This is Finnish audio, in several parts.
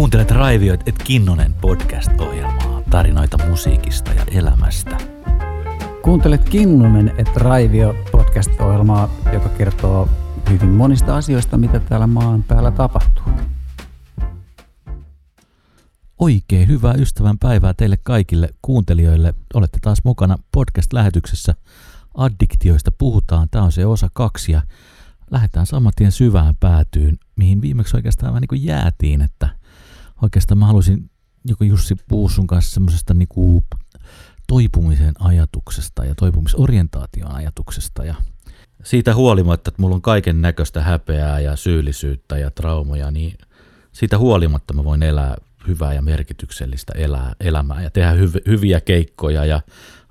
Kuuntelet Raivioit et Kinnunen podcast-ohjelmaa, tarinoita musiikista ja elämästä. Kuuntelet Kinnunen et Raivio podcast-ohjelmaa, joka kertoo hyvin monista asioista, mitä täällä maan päällä tapahtuu. Oikein hyvää ystävän päivää teille kaikille kuuntelijoille. Olette taas mukana podcast-lähetyksessä. Addiktioista puhutaan. Tämä on se osa kaksi ja lähdetään saman tien syvään päätyyn, mihin viimeksi oikeastaan vähän niin kuin jäätiin, että oikeastaan mä haluaisin joku Jussi Puusun kanssa semmoisesta niin kuin toipumisen ajatuksesta ja toipumisorientaation ajatuksesta ja siitä huolimatta, että mulla on kaiken näköistä häpeää ja syyllisyyttä ja traumoja, niin siitä huolimatta mä voin elää hyvää ja merkityksellistä elää, elämää ja tehdä hyv- hyviä keikkoja ja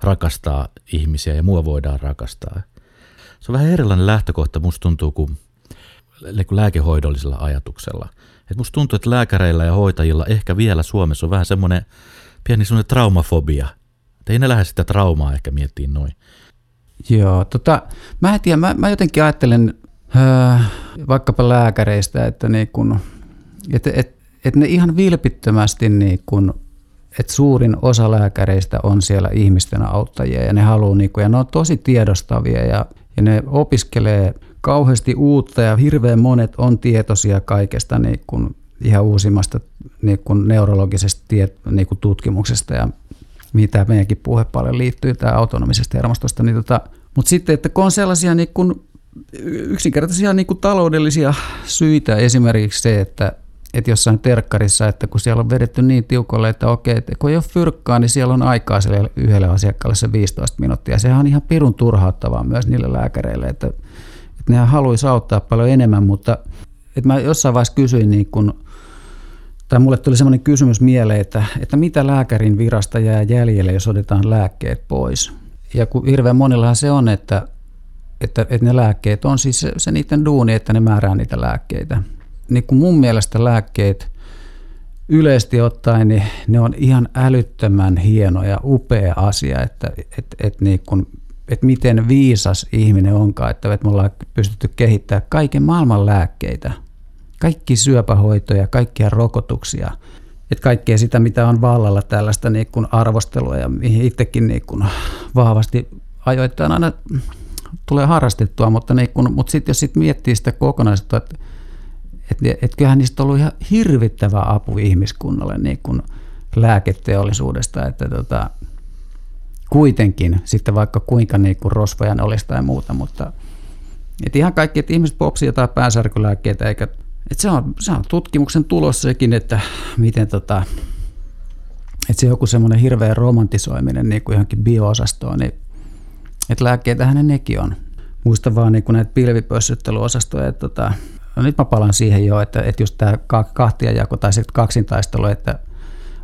rakastaa ihmisiä ja mua voidaan rakastaa. Se on vähän erilainen lähtökohta, musta tuntuu, kuin lääkehoidollisella ajatuksella. Et musta tuntuu, että lääkäreillä ja hoitajilla ehkä vielä Suomessa on vähän semmoinen pieni semmoinen traumafobia. Et ei ne lähde sitä traumaa ehkä miettiä noin. Joo, tota, mä en tiedä, mä, mä jotenkin ajattelen äh, vaikkapa lääkäreistä, että niin kun, et, et, et ne ihan vilpittömästi niin kun, että suurin osa lääkäreistä on siellä ihmisten auttajia ja ne haluaa, niin kun, ja ne on tosi tiedostavia ja, ja ne opiskelee kauheasti uutta ja hirveän monet on tietoisia kaikesta niin kun, ihan uusimmasta niin kun neurologisesta tiet, niin kun tutkimuksesta ja mitä meidänkin puhe paljon liittyy, tämä autonomisesta hermostosta. Niin tota, mutta sitten, että kun on sellaisia niin kun, yksinkertaisia niin kun taloudellisia syitä, esimerkiksi se, että, että jossain terkkarissa, että kun siellä on vedetty niin tiukolle, että okei, että kun ei ole fyrkkaa, niin siellä on aikaa sille yhdelle asiakkaalle se 15 minuuttia. Sehän on ihan pirun turhauttavaa myös niille lääkäreille, että nehän haluaisi auttaa paljon enemmän, mutta että mä jossain vaiheessa kysyin niin kun, tai mulle tuli semmoinen kysymys mieleen, että, että mitä lääkärin virasta jää jäljelle, jos otetaan lääkkeet pois. Ja kun hirveän monillahan se on, että, että, että ne lääkkeet on siis se, se niiden duuni, että ne määrää niitä lääkkeitä. Niin kun mun mielestä lääkkeet yleisesti ottaen, niin ne on ihan älyttömän hieno ja upea asia, että, että, että, niin kun, että miten viisas ihminen onkaan, että me ollaan pystytty kehittämään kaiken maailman lääkkeitä – kaikki syöpähoitoja, kaikkia rokotuksia, että kaikkea sitä, mitä on vallalla tällaista niin kuin arvostelua ja mihin itsekin niin kuin vahvasti ajoittain aina tulee harrastettua, mutta, niin kuin, mutta sitten jos sit miettii sitä kokonaisuutta, että, että, että kyllähän niistä on ollut ihan hirvittävä apu ihmiskunnalle niin kuin lääketeollisuudesta, että tota, kuitenkin sitten vaikka kuinka niin kuin rosvoja olisi tai muuta, mutta että ihan kaikki, että ihmiset popsii jotain päänsärkylääkkeitä eikä et se, on, se on tutkimuksen tulos sekin, että miten tota, että se joku semmoinen hirveä romantisoiminen niin kuin johonkin bio-osastoon, niin että lääkkeitähän ne nekin on. Muista vaan niin kuin näitä pilvipössyttelyosastoja, että tota, no nyt mä palaan siihen jo, että, että just tämä kahtiajako tai sitten kaksintaistelu, että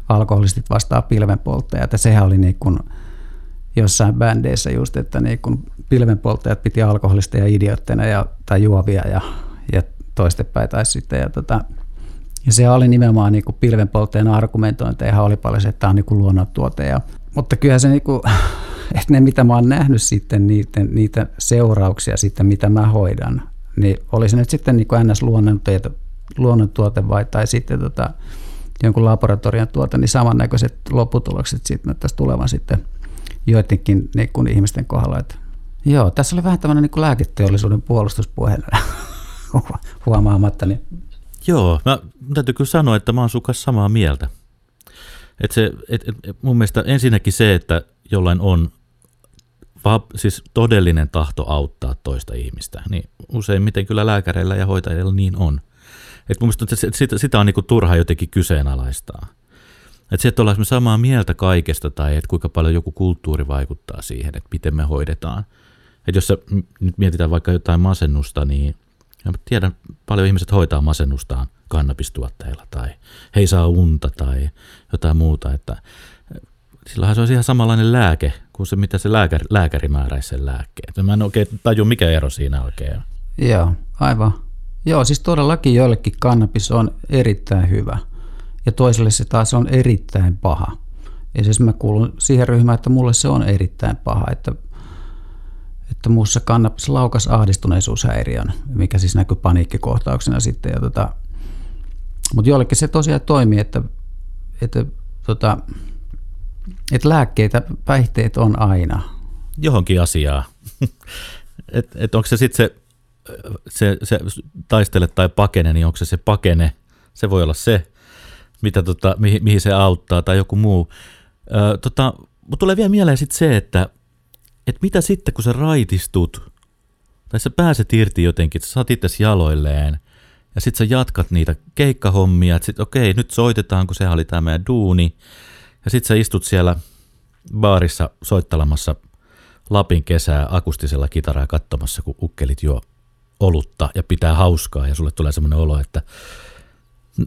alkoholistit vastaa pilvenpolttajat, että sehän oli niin kuin jossain bändeissä just, että niin kuin pilvenpolttajat piti alkoholisteja idiootteina ja, tai juovia ja, ja toistepäin tai sitten. Ja, tota, ja se oli nimenomaan niin kuin pilvenpoltteen argumentointeja, oli paljon se, että tämä on niin kuin luonnontuote. Ja, mutta kyllä se, niin kuin, että ne mitä mä oon nähnyt sitten, niitä, niitä seurauksia sitten, mitä mä hoidan, niin oli se nyt sitten niin kuin NS-luonnontuote luonnontuote vai tai sitten tota, jonkun laboratorian tuote, niin samannäköiset lopputulokset sitten näyttäisi tulevan sitten joidenkin niin kuin ihmisten kohdalla. Että, joo, tässä oli vähän tämmöinen niin kuin lääketeollisuuden puolustuspuhe huomaamatta. Niin. Joo, mä täytyy kyllä sanoa, että mä oon sun kanssa samaa mieltä. Et se, et, et, mun mielestä ensinnäkin se, että jollain on va, siis todellinen tahto auttaa toista ihmistä, niin useimmiten kyllä lääkäreillä ja hoitajilla niin on. Et mun mielestä sitä, sitä on niinku turha jotenkin kyseenalaistaa. Että se, että ollaan samaa mieltä kaikesta tai että kuinka paljon joku kulttuuri vaikuttaa siihen, että miten me hoidetaan. Että jos sä, nyt mietitään vaikka jotain masennusta, niin mä tiedän, paljon ihmiset hoitaa masennustaan kannabistuotteilla tai he ei saa unta tai jotain muuta, että sillähän se olisi ihan samanlainen lääke kuin se, mitä se lääkäri, lääkäri määräisi sen lääkkeen. Mä en oikein taju, mikä ero siinä oikein. Joo, aivan. Joo, siis todellakin joillekin kannabis on erittäin hyvä ja toiselle se taas on erittäin paha. Ja siis mä kuulun siihen ryhmään, että mulle se on erittäin paha, että että muussa kannabis laukas ahdistuneisuushäiriön, mikä siis näkyy paniikkikohtauksena sitten. Ja tota, Mutta joillekin se tosiaan toimii, että, että, tota, että lääkkeitä, päihteet on aina. Johonkin asiaan. et, et onko se sitten se, se, se taistele tai pakene, niin onko se se pakene, se voi olla se, mitä tota, mihin, mihin se auttaa tai joku muu. Ö, tota, mutta tulee vielä mieleen sitten se, että et mitä sitten kun sä raitistut, tai sä pääset irti jotenkin, sä saat itse jaloilleen, ja sitten sä jatkat niitä keikkahommia, että sit, okei, nyt soitetaan, kun se oli tämä meidän duuni, ja sitten sä istut siellä baarissa soittelemassa Lapin kesää akustisella kitaraa katsomassa, kun ukkelit juo olutta ja pitää hauskaa, ja sulle tulee semmoinen olo, että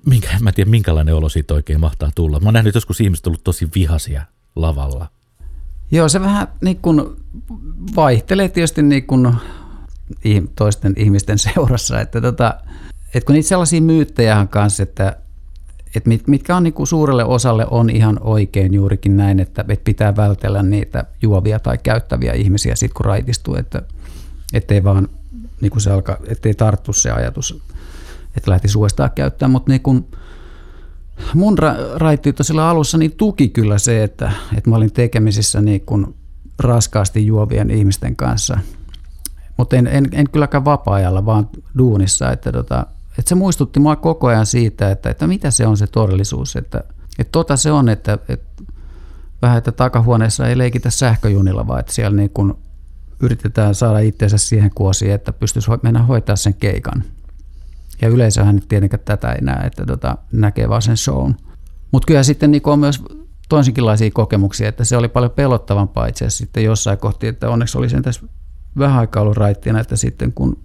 minkä, mä en tiedä minkälainen olo siitä oikein mahtaa tulla. Mä oon nähnyt joskus ihmiset ollut tosi vihaisia lavalla. Joo, se vähän niin kuin vaihtelee tietysti niin kuin toisten ihmisten seurassa, että, tota, että kun niitä sellaisia myyttejä on kanssa, että, että mitkä on niin kuin suurelle osalle on ihan oikein juurikin näin, että, että pitää vältellä niitä juovia tai käyttäviä ihmisiä sit kun raitistuu, että ettei vaan niin kuin se alkaa, ettei tarttu se ajatus, että lähti uudestaan käyttämään, mutta niin kuin, mun ra- raittiutta sillä alussa niin tuki kyllä se, että, että mä olin tekemisissä niin kuin raskaasti juovien ihmisten kanssa. Mutta en, en, en kylläkään vapaa-ajalla, vaan duunissa. Että, tota, että se muistutti mua koko ajan siitä, että, että mitä se on se todellisuus. Että, että tota se on, että, että vähän, että takahuoneessa ei leikitä sähköjunilla, vaan että siellä niin kuin yritetään saada itseensä siihen kuosiin, että pystyisi mennä hoitaa sen keikan. Ja yleisöhän nyt tietenkään tätä ei näe, että tota, näkee vaan sen shown. Mutta kyllä sitten niin on myös toisinkinlaisia kokemuksia, että se oli paljon pelottavampaa itse asiassa sitten jossain kohti, että onneksi oli sen tässä vähän aikaa ollut raittina, että sitten kun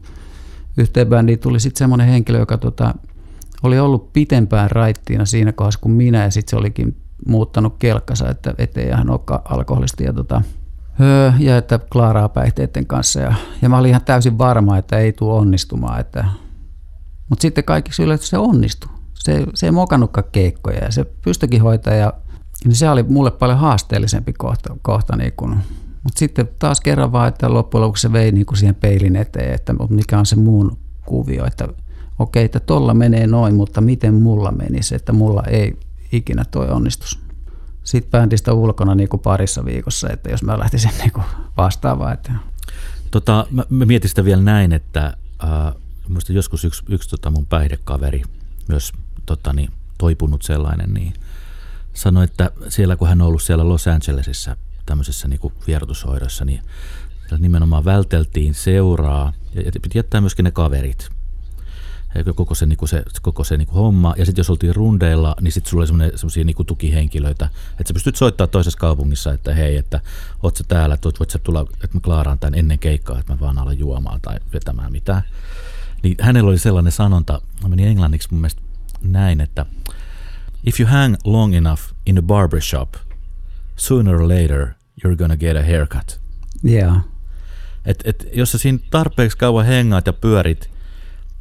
yhteen bändiin tuli sitten semmoinen henkilö, joka tota, oli ollut pitempään raittiina siinä kohdassa kuin minä ja sitten se olikin muuttanut kelkkansa, että ettei hän ole alkoholisti ja, tota, ja että klaaraa päihteiden kanssa. Ja, ja mä olin ihan täysin varma, että ei tule onnistumaan, että mutta sitten kaikiksi yllätys se onnistui. Se, se ei mokannutkaan keikkoja ja se pystyikin hoitaa ja niin se oli mulle paljon haasteellisempi kohta. kohta niin kun. Mutta sitten taas kerran vaan, että loppujen lopuksi se vei niin kuin siihen peilin eteen, että mikä on se muun kuvio, että okei, että tolla menee noin, mutta miten mulla menisi, että mulla ei ikinä toi onnistus. Sitten bändistä ulkona niin kuin parissa viikossa, että jos mä lähtisin niin kuin vastaavaan. Että... Tota, mä, mä mietin sitä vielä näin, että äh, Muista joskus yksi, yksi tota mun päihdekaveri, myös tota, niin, toipunut sellainen, niin sanoi, että siellä kun hän on ollut siellä Los Angelesissa tämmöisessä niin vierotushoidossa, niin siellä nimenomaan välteltiin seuraa ja piti jättää myöskin ne kaverit. Ja koko se, niin se, koko se niin homma. Ja sitten jos oltiin rundeilla, niin sitten sulla oli semmoisia niin tukihenkilöitä, että sä pystyt soittamaan toisessa kaupungissa, että hei, että oot sä täällä, voit sä tulla, että mä klaaraan tämän ennen keikkaa, että mä vaan alan juomaan tai vetämään mitään. Niin hänellä oli sellainen sanonta, mä menin englanniksi mun mielestä näin, että If you hang long enough in a barbershop, sooner or later you're gonna get a haircut. Yeah. Et, et, jos sä siinä tarpeeksi kauan hengaat ja pyörit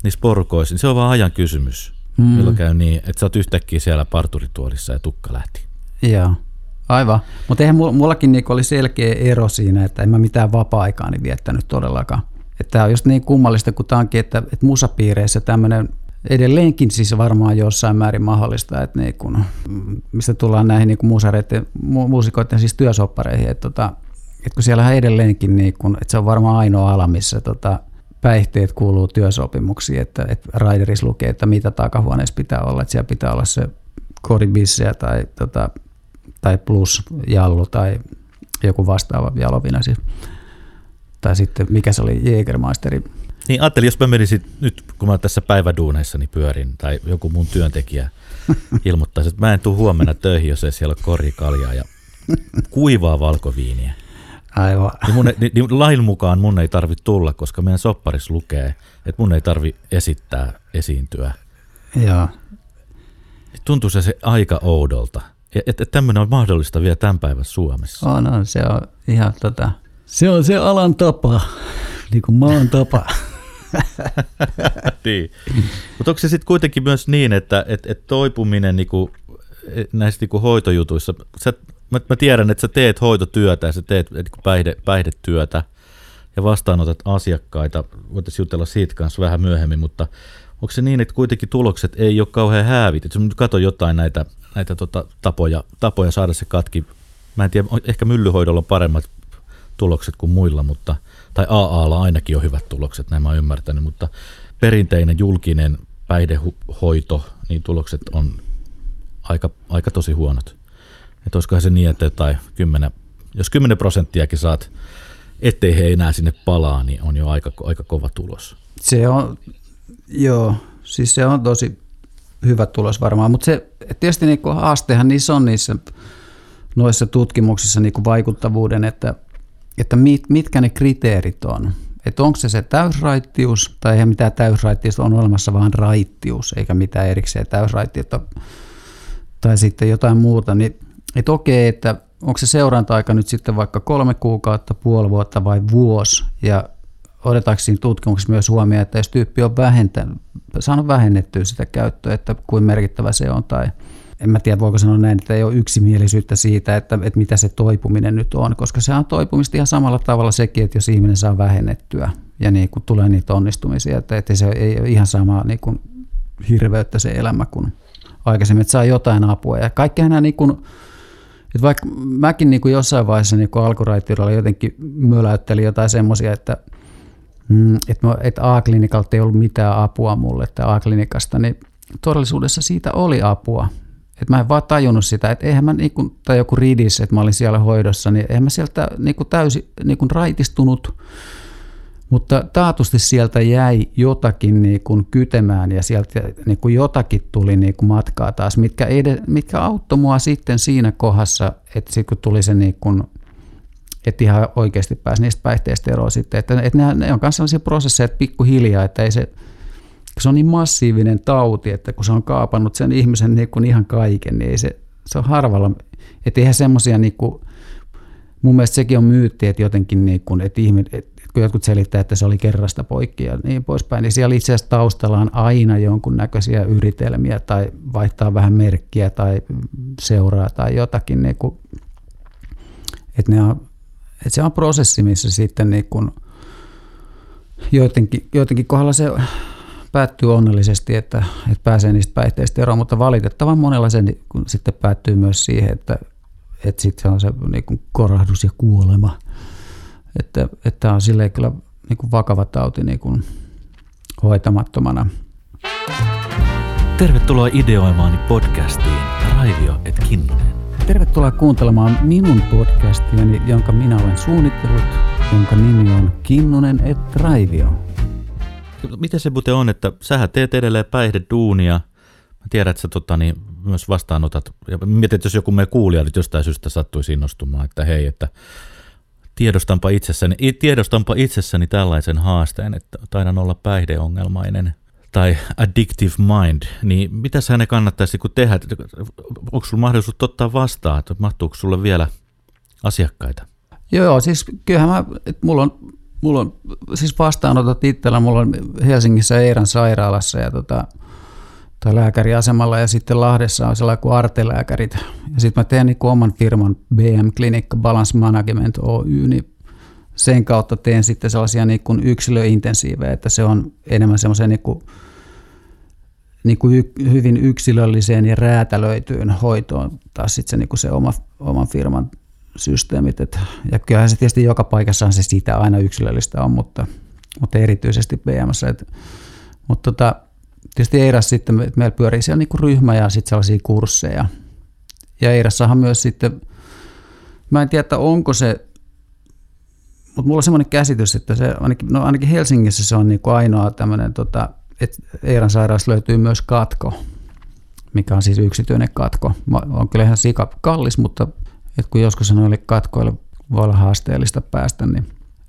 niissä porukoissa, niin se on vaan ajan kysymys. Mm. Milloin käy niin, että sä oot yhtäkkiä siellä parturituolissa ja tukka lähti. Joo, aivan. Mutta eihän mullakin niinku oli selkeä ero siinä, että en mä mitään vapaa-aikaani viettänyt todellakaan. Tämä on just niin kummallista kuin onkin, että, että musapiireissä tämmöinen edelleenkin siis varmaan jossain määrin mahdollista, että niin kun, mistä tullaan näihin niin musareiden, muusikoiden siis työsoppareihin, että, tota, että kun siellähän edelleenkin, niin kun, että se on varmaan ainoa ala, missä tota, päihteet kuuluu työsopimuksiin, että, että Raideris lukee, että mitä takahuoneessa pitää olla, että siellä pitää olla se kodibissejä tai, tota, tai plus-jallu tai joku vastaava jalovina. Siis tai sitten mikä se oli Jägermeisteri. Niin ajattelin, jos mä menisin nyt, kun mä tässä päiväduuneissani pyörin, tai joku mun työntekijä ilmoittaisi, että mä en tule huomenna töihin, jos ei siellä ole korikaljaa ja kuivaa valkoviiniä. Aivan. Niin, mun niin, niin lain mukaan mun ei tarvitse tulla, koska meidän sopparissa lukee, että mun ei tarvi esittää, esiintyä. Joo. Tuntuu se, se aika oudolta. Että et, et tämmöinen on mahdollista vielä tämän päivän Suomessa. On, on. Se on ihan tota, se on se alan tapa, niin kuin maan tapa. niin. Mutta onko se sitten kuitenkin myös niin, että et, et toipuminen niinku, näissä niinku hoitojutuissa, sä, mä, mä tiedän, että sä teet hoitotyötä ja sä teet niinku päihde, päihdetyötä, ja vastaanotat asiakkaita. Voitaisiin jutella siitä kanssa vähän myöhemmin, mutta onko se niin, että kuitenkin tulokset ei ole kauhean häävit? Jos nyt katso jotain näitä, näitä tota, tapoja, tapoja saada se katki, mä en tiedä, ehkä myllyhoidolla on paremmat tulokset kuin muilla, mutta, tai AAlla ainakin on hyvät tulokset, näin mä oon ymmärtänyt, mutta perinteinen julkinen päihdehoito, niin tulokset on aika, aika tosi huonot. Että olisikohan se niin, että jotain 10, jos 10 prosenttiakin saat, ettei he enää sinne palaa, niin on jo aika, aika kova tulos. Se on, joo, siis se on tosi hyvä tulos varmaan, mutta se tietysti niin haastehan niissä on niissä noissa tutkimuksissa niin vaikuttavuuden, että, että mit, mitkä ne kriteerit on. Että onko se se täysraittius, tai eihän mitään täysraittius, on olemassa vaan raittius, eikä mitään erikseen täysraittiutta, tai sitten jotain muuta, niin että okei, että onko se seuranta-aika nyt sitten vaikka kolme kuukautta, puoli vuotta vai vuosi, ja odetaanko siinä tutkimuksessa myös huomioon, että jos tyyppi on vähentänyt, saanut vähennettyä sitä käyttöä, että kuin merkittävä se on, tai en mä tiedä voiko sanoa näin, että ei ole yksimielisyyttä siitä, että, että mitä se toipuminen nyt on, koska se on toipumista ihan samalla tavalla sekin, että jos ihminen saa vähennettyä ja niin kuin tulee niitä onnistumisia, että, että se ei ole ihan sama niin kuin hirveyttä se elämä kuin aikaisemmin, että saa jotain apua. Ja kaikki nämä niin kuin, että vaikka mäkin niin kuin jossain vaiheessa niin alkuraitiolla jotenkin möläyttelin jotain semmoisia, että, mm, että, että A-klinikalta ei ollut mitään apua mulle, että A-klinikasta, niin todellisuudessa siitä oli apua. Että mä en vaan tajunnut sitä, että eihän mä, niin kuin, tai joku ridis, että mä olin siellä hoidossa, niin eihän mä sieltä niin kuin täysin niin kuin raitistunut, mutta taatusti sieltä jäi jotakin niin kuin kytemään ja sieltä niin kuin jotakin tuli niin kuin matkaa taas, mitkä, ed- mitkä auttoi mua sitten siinä kohdassa, että sitten kun tuli se niin kuin, että ihan oikeasti pääsi niistä päihteistä eroon sitten. Että, että ne, ne on myös sellaisia prosesseja, että pikkuhiljaa, että ei se, se on niin massiivinen tauti, että kun se on kaapannut sen ihmisen niin kuin ihan kaiken, niin ei se, se on harvalla, että eihän semmoisia niin kuin, mun mielestä sekin on myytti, että jotenkin niin kuin, että, ihminen, että kun jotkut selittää, että se oli kerrasta poikki ja niin poispäin, niin siellä itse asiassa taustalla on aina jonkunnäköisiä yritelmiä tai vaihtaa vähän merkkiä tai seuraa tai jotakin. Niin kuin, että, ne on, että se on prosessi, missä sitten niin kuin joidenkin, joidenkin kohdalla se päättyy onnellisesti, että, että pääsee niistä päihteistä eroon, mutta valitettavan monella se kun sitten päättyy myös siihen, että, että sitten se on se niin kuin korahdus ja kuolema – että, että on silleen kyllä niin kuin vakava tauti niin kuin hoitamattomana. Tervetuloa ideoimaani podcastiin Raivio et Kinnunen. Tervetuloa kuuntelemaan minun podcastiani, jonka minä olen suunnitellut, jonka nimi on Kinnunen et Raivio. Miten se muuten on, että sähän teet edelleen päihdeduunia, Mä tiedän, että sä tota, niin, myös vastaanotat, ja mietin, että jos joku meidän kuulija nyt jostain syystä sattuisi innostumaan, että hei, että tiedostanpa itsessäni, tiedostanpa itsessäni tällaisen haasteen, että taidan olla päihdeongelmainen tai addictive mind, niin mitä hänen kannattaisi kun tehdä? Onko sinulla mahdollisuus ottaa vastaan, että mahtuuko sulle vielä asiakkaita? Joo, siis kyllähän mä, mulla on, mulla on siis vastaanotot itsellä, mulla on Helsingissä Eiran sairaalassa ja tota, tai lääkäriasemalla ja sitten Lahdessa on sellainen kuin artelääkärit. Ja sitten mä teen niin oman firman BM Clinic Balance Management Oy, niin sen kautta teen sitten sellaisia niin yksilöintensiivejä, että se on enemmän semmoisen niin kuin, niin kuin hyvin yksilölliseen ja räätälöityyn hoitoon taas sitten se, niin kuin se oma, oman firman systeemit. Et, ja kyllähän se tietysti joka paikassa se siitä aina yksilöllistä on, mutta, mutta erityisesti BMssä. Et, mutta tota, tietysti Eiras sitten, että meillä pyörii siellä niin ryhmä ja sitten sellaisia kursseja. Ja Eirassahan myös sitten, mä en tiedä, että onko se, mutta mulla on semmoinen käsitys, että se ainakin, no ainakin Helsingissä se on niin kuin ainoa tämmöinen, tota, että Eiran sairaassa löytyy myös katko, mikä on siis yksityinen katko. On kyllä ihan sika kallis, mutta että kun joskus noille katkoille voi olla haasteellista päästä, niin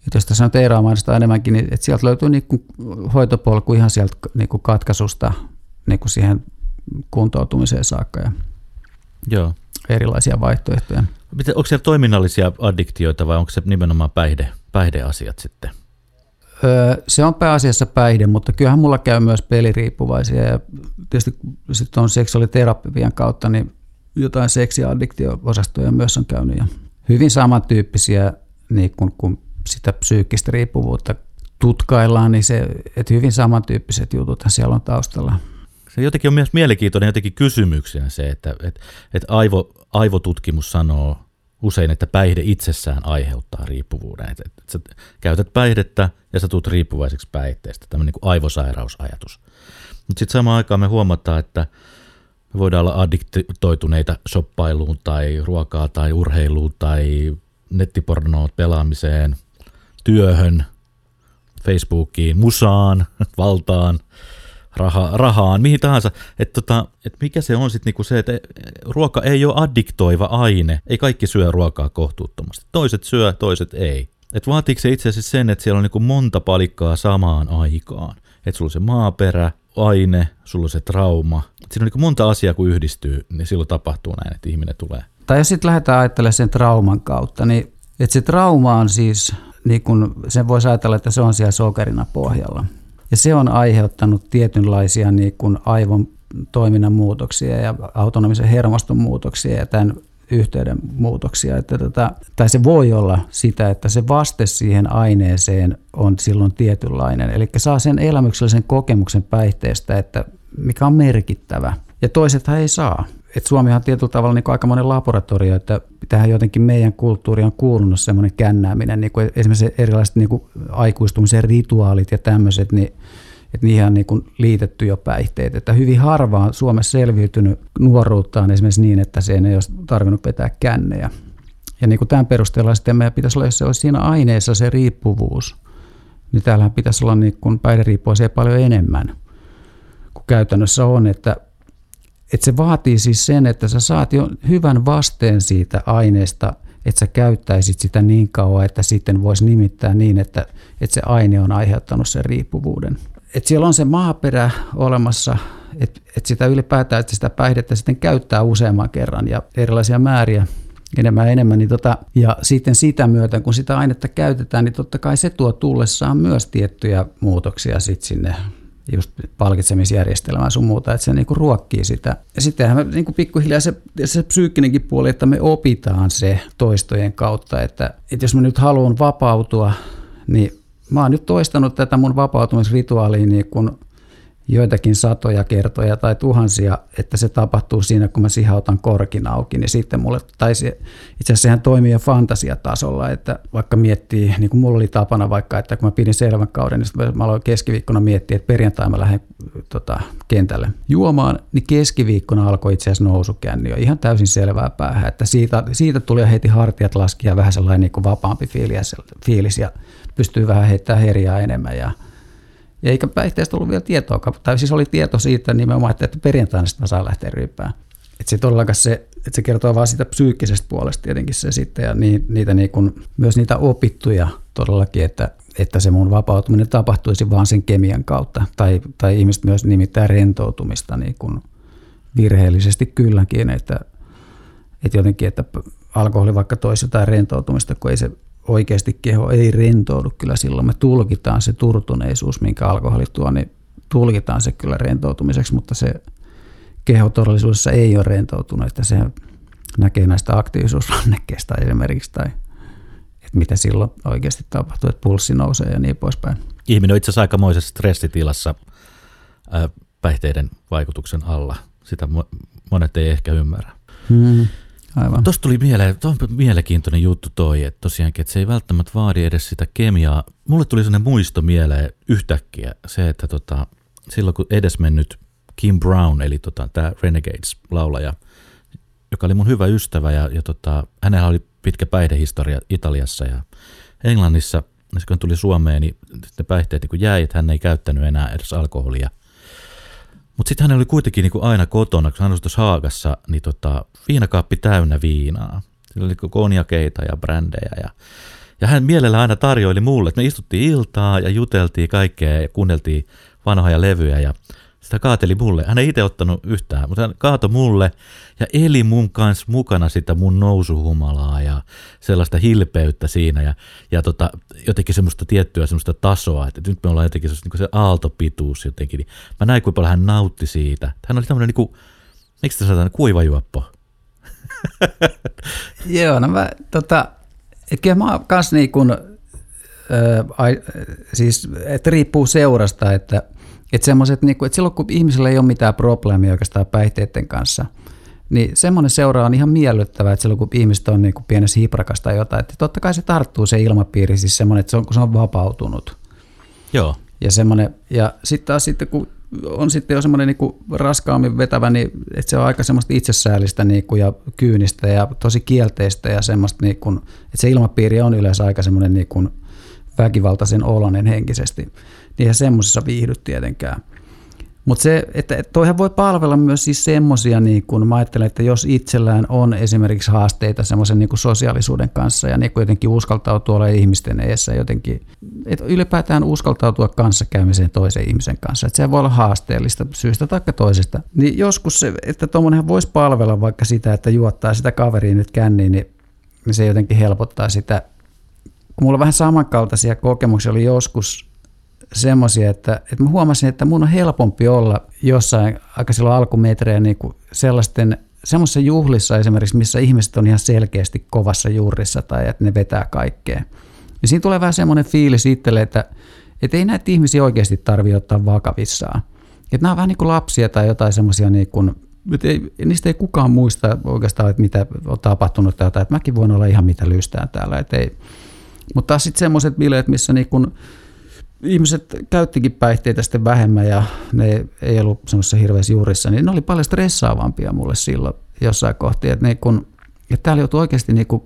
että jos tässä on Eiraa mainostaa enemmänkin, niin että sieltä löytyy niin kuin hoitopolku ihan sieltä niin kuin katkaisusta niin kuin siihen kuntoutumiseen saakka ja Joo. erilaisia vaihtoehtoja. Onko siellä toiminnallisia addiktioita vai onko se nimenomaan päihde, päihdeasiat sitten? Öö, se on pääasiassa päihde, mutta kyllähän mulla käy myös peliriippuvaisia ja tietysti sitten on seksuaaliterapian kautta, niin jotain seksiaddiktio-osastoja myös on käynyt ja hyvin samantyyppisiä niin kuin, kuin sitä psyykkistä riippuvuutta tutkaillaan, niin se, että hyvin samantyyppiset jutut siellä on taustalla. Se jotenkin on myös mielenkiintoinen jotenkin kysymyksiä se, että, että, että aivo, aivotutkimus sanoo usein, että päihde itsessään aiheuttaa riippuvuuden. Että, että sä käytät päihdettä ja sä tulet riippuvaiseksi päihteestä, tämmöinen niin aivosairausajatus. Mutta sitten samaan aikaan me huomataan, että me voidaan olla addiktoituneita shoppailuun tai ruokaa tai urheiluun tai nettipornoon pelaamiseen, työhön, Facebookiin, musaan, valtaan, raha, rahaan, mihin tahansa. Että tota, et mikä se on sitten niinku se, että ruoka ei ole addiktoiva aine. Ei kaikki syö ruokaa kohtuuttomasti. Toiset syö, toiset ei. Et vaatiiko se itse asiassa sen, että siellä on niinku monta palikkaa samaan aikaan? Että sulla on se maaperä, aine, sulla on se trauma. Siinä on niin monta asiaa, kun yhdistyy, niin silloin tapahtuu näin, että ihminen tulee. Tai jos sitten lähdetään ajattelemaan sen trauman kautta, niin että se trauma on siis, niin kun sen voisi ajatella, että se on siellä sokerina pohjalla. Ja se on aiheuttanut tietynlaisia niin kun aivon toiminnan muutoksia ja autonomisen hermoston muutoksia ja tämän yhteyden muutoksia. Että tota, tai se voi olla sitä, että se vaste siihen aineeseen on silloin tietynlainen. Eli saa sen elämyksellisen kokemuksen päihteestä, että mikä on merkittävä. Ja toisethan ei saa. Et Suomihan on tietyllä tavalla niin aika monen laboratorio, että tähän jotenkin meidän kulttuuriin on kuulunut semmoinen kännääminen, niin kuin esimerkiksi erilaiset niin kuin aikuistumisen rituaalit ja tämmöiset, niin että niihin on niin kuin liitetty jo päihteet. Että hyvin harva on Suomessa selviytynyt nuoruuttaan esimerkiksi niin, että se ei olisi tarvinnut vetää kännejä. Ja niin kuin tämän perusteella sitten meidän pitäisi olla, jos se olisi siinä aineessa se riippuvuus, niin täällähän pitäisi olla niin kuin päihderiippuvaisia paljon enemmän kuin käytännössä on, että, että se vaatii siis sen, että sä saat jo hyvän vasteen siitä aineesta, että sä käyttäisit sitä niin kauan, että sitten voisi nimittää niin, että, että se aine on aiheuttanut sen riippuvuuden että siellä on se maaperä olemassa, että, että sitä ylipäätään, että sitä päihdettä sitten käyttää useamman kerran ja erilaisia määriä enemmän ja enemmän. Niin tota, ja sitten sitä myöten, kun sitä ainetta käytetään, niin totta kai se tuo tullessaan myös tiettyjä muutoksia sitten sinne just palkitsemisjärjestelmään sun muuta, että se niinku ruokkii sitä. Ja sittenhän niinku pikkuhiljaa se, se psyykkinenkin puoli, että me opitaan se toistojen kautta, että, että jos mä nyt haluan vapautua, niin mä oon nyt toistanut tätä mun vapautumisrituaalia niin kun joitakin satoja kertoja tai tuhansia, että se tapahtuu siinä, kun mä sihautan korkin auki, niin sitten mulle, tai se, itse asiassa sehän toimii jo fantasiatasolla, että vaikka miettii, niin kuin mulla oli tapana vaikka, että kun mä pidin selvän kauden, niin mä aloin keskiviikkona miettiä, että perjantai mä lähden tota, kentälle juomaan, niin keskiviikkona alkoi itse asiassa nousukänni jo ihan täysin selvää päähän, että siitä, siitä tuli heti hartiat laskia vähän sellainen niin kuin vapaampi fiilis, fiilis ja pystyy vähän heittämään herjaa enemmän ja ja eikä päihteestä ollut vielä tietoa, tai siis oli tieto siitä nimenomaan, että, että perjantaina sitten saa lähteä ryppään. Että se todellakaan se, että se kertoo vaan siitä psyykkisestä puolesta tietenkin se sitten, ja ni, niitä niin kuin, myös niitä opittuja todellakin, että, että se mun vapautuminen tapahtuisi vaan sen kemian kautta, tai, tai ihmiset myös nimittäin rentoutumista niin kuin virheellisesti kylläkin, että, että jotenkin, että alkoholi vaikka toisi jotain rentoutumista, kun ei se oikeasti keho ei rentoudu kyllä silloin. Me tulkitaan se turtuneisuus, minkä alkoholi tuo, niin tulkitaan se kyllä rentoutumiseksi, mutta se keho todellisuudessa ei ole rentoutunut, että se näkee näistä aktiivisuusrannekkeista esimerkiksi tai että mitä silloin oikeasti tapahtuu, että pulssi nousee ja niin poispäin. Ihminen on itse asiassa aikamoisessa stressitilassa päihteiden vaikutuksen alla. Sitä monet ei ehkä ymmärrä. Hmm. Aivan. Tuosta tuli mieleen, tuo on mielenkiintoinen juttu toi, että tosiaankin, että se ei välttämättä vaadi edes sitä kemiaa. Mulle tuli sellainen muisto mieleen yhtäkkiä se, että tota, silloin kun edesmennyt Kim Brown, eli tota, tämä Renegades-laulaja, joka oli mun hyvä ystävä ja, ja tota, hänellä oli pitkä päihdehistoria Italiassa ja Englannissa, ja kun tuli Suomeen, niin ne päihteet niin jäi, että hän ei käyttänyt enää edes alkoholia – mutta sitten hän oli kuitenkin niinku aina kotona, kun hän tuossa Haagassa, niin tota, viinakaappi täynnä viinaa. Sillä oli konjakeita ja brändejä ja ja hän mielellä aina tarjoili mulle, että me istuttiin iltaa ja juteltiin kaikkea ja kuunneltiin vanhoja levyjä ja sitä kaateli mulle. Hän ei itse ottanut yhtään, mutta hän kaatoi mulle ja eli mun kanssa mukana sitä mun nousuhumalaa ja sellaista hilpeyttä siinä ja, ja tota, jotenkin semmoista tiettyä semmoista tasoa, että nyt me ollaan jotenkin se, niin se aaltopituus jotenkin. Niin mä näin, kuinka paljon hän nautti siitä. Hän oli tämmöinen niin kuin, miksi te sanotaan, kuivajuoppo? Joo, no mä, tota, et kyllä mä oon kanssa niin kuin, äh, siis, että riippuu seurasta, että, että semmoiset, niin kuin, että silloin kun ihmisellä ei ole mitään probleemia oikeastaan päihteiden kanssa, niin semmoinen seura on ihan miellyttävää, että silloin kun ihmiset on niin kuin pienessä hiprakasta tai jotain, että totta kai se tarttuu se ilmapiiri, siis semmoinen, että se on, kun se on vapautunut. Joo. Ja, semmoinen, ja sitten taas sitten, kun on sitten jo semmoinen niin raskaammin vetävä, niin että se on aika semmoista itsesäällistä niin kuin, ja kyynistä ja tosi kielteistä ja semmoista, niin kuin, että se ilmapiiri on yleensä aika semmoinen niin kuin väkivaltaisen oloinen henkisesti. Niin ja semmoisessa viihdyt tietenkään. Mutta se, että toihan voi palvella myös siis semmoisia, niin kun mä ajattelen, että jos itsellään on esimerkiksi haasteita semmoisen niin sosiaalisuuden kanssa ja niin jotenkin uskaltautua olla ihmisten edessä jotenkin, että ylipäätään uskaltautua kanssakäymiseen toisen ihmisen kanssa, että se voi olla haasteellista syystä tai toisesta, niin joskus se, että tuommoinenhan voisi palvella vaikka sitä, että juottaa sitä kaveria nyt känniin, niin se jotenkin helpottaa sitä. Mulla vähän samankaltaisia kokemuksia oli joskus semmoisia, että, että mä huomasin, että mun on helpompi olla jossain aika silloin alkumetrejä niin kuin sellaisten semmoisessa juhlissa esimerkiksi, missä ihmiset on ihan selkeästi kovassa juurissa tai että ne vetää kaikkea. Ja siinä tulee vähän semmoinen fiilis itselle, että, että ei näitä ihmisiä oikeasti tarvitse ottaa vakavissaan. Että nämä on vähän niin kuin lapsia tai jotain semmoisia, niin kuin, että ei, niistä ei kukaan muista oikeastaan, että mitä on tapahtunut tai jotain, että mäkin voin olla ihan mitä lystään täällä. Että ei. Mutta taas sitten semmoiset bileet, missä niin kuin, ihmiset käyttikin päihteitä sitten vähemmän ja ne ei ollut semmoisessa hirveässä juurissa, niin ne oli paljon stressaavampia mulle silloin jossain kohti, että, niin kun, että täällä joutui oikeasti niin kuin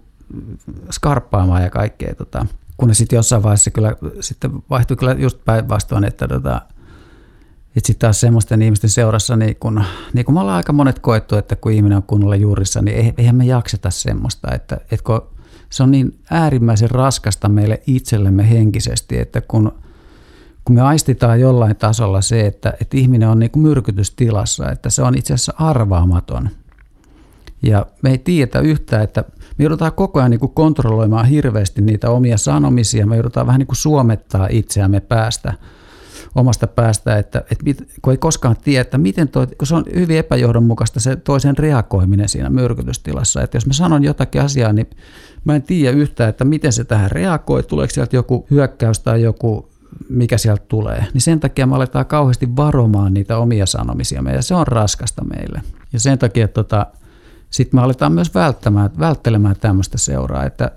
skarppaamaan ja kaikkea, tota, kun ne sitten jossain vaiheessa kyllä sitten vaihtui kyllä just päinvastoin, että tota, että sitten taas semmoisten ihmisten seurassa, niin kun, niin kun me ollaan aika monet koettu, että kun ihminen on kunnolla juurissa, niin eihän me jakseta semmoista, että, että kun se on niin äärimmäisen raskasta meille itsellemme henkisesti, että kun – kun me aistitaan jollain tasolla se, että, että ihminen on niin kuin myrkytystilassa, että se on itse asiassa arvaamaton. Ja me ei tiedetä yhtään, että me joudutaan koko ajan niin kuin kontrolloimaan hirveästi niitä omia sanomisia, me joudutaan vähän niin kuin suomettaa itseämme päästä, omasta päästä, että, että kun ei koskaan tiedä, että miten toi, kun se on hyvin epäjohdonmukaista se toisen reagoiminen siinä myrkytystilassa, että jos mä sanon jotakin asiaa, niin mä en tiedä yhtään, että miten se tähän reagoi, tuleeko sieltä joku hyökkäys tai joku mikä sieltä tulee, niin sen takia me aletaan kauheasti varomaan niitä omia sanomisia ja se on raskasta meille. Ja sen takia tota, sitten me aletaan myös välttämään, välttelemään tämmöistä seuraa, että,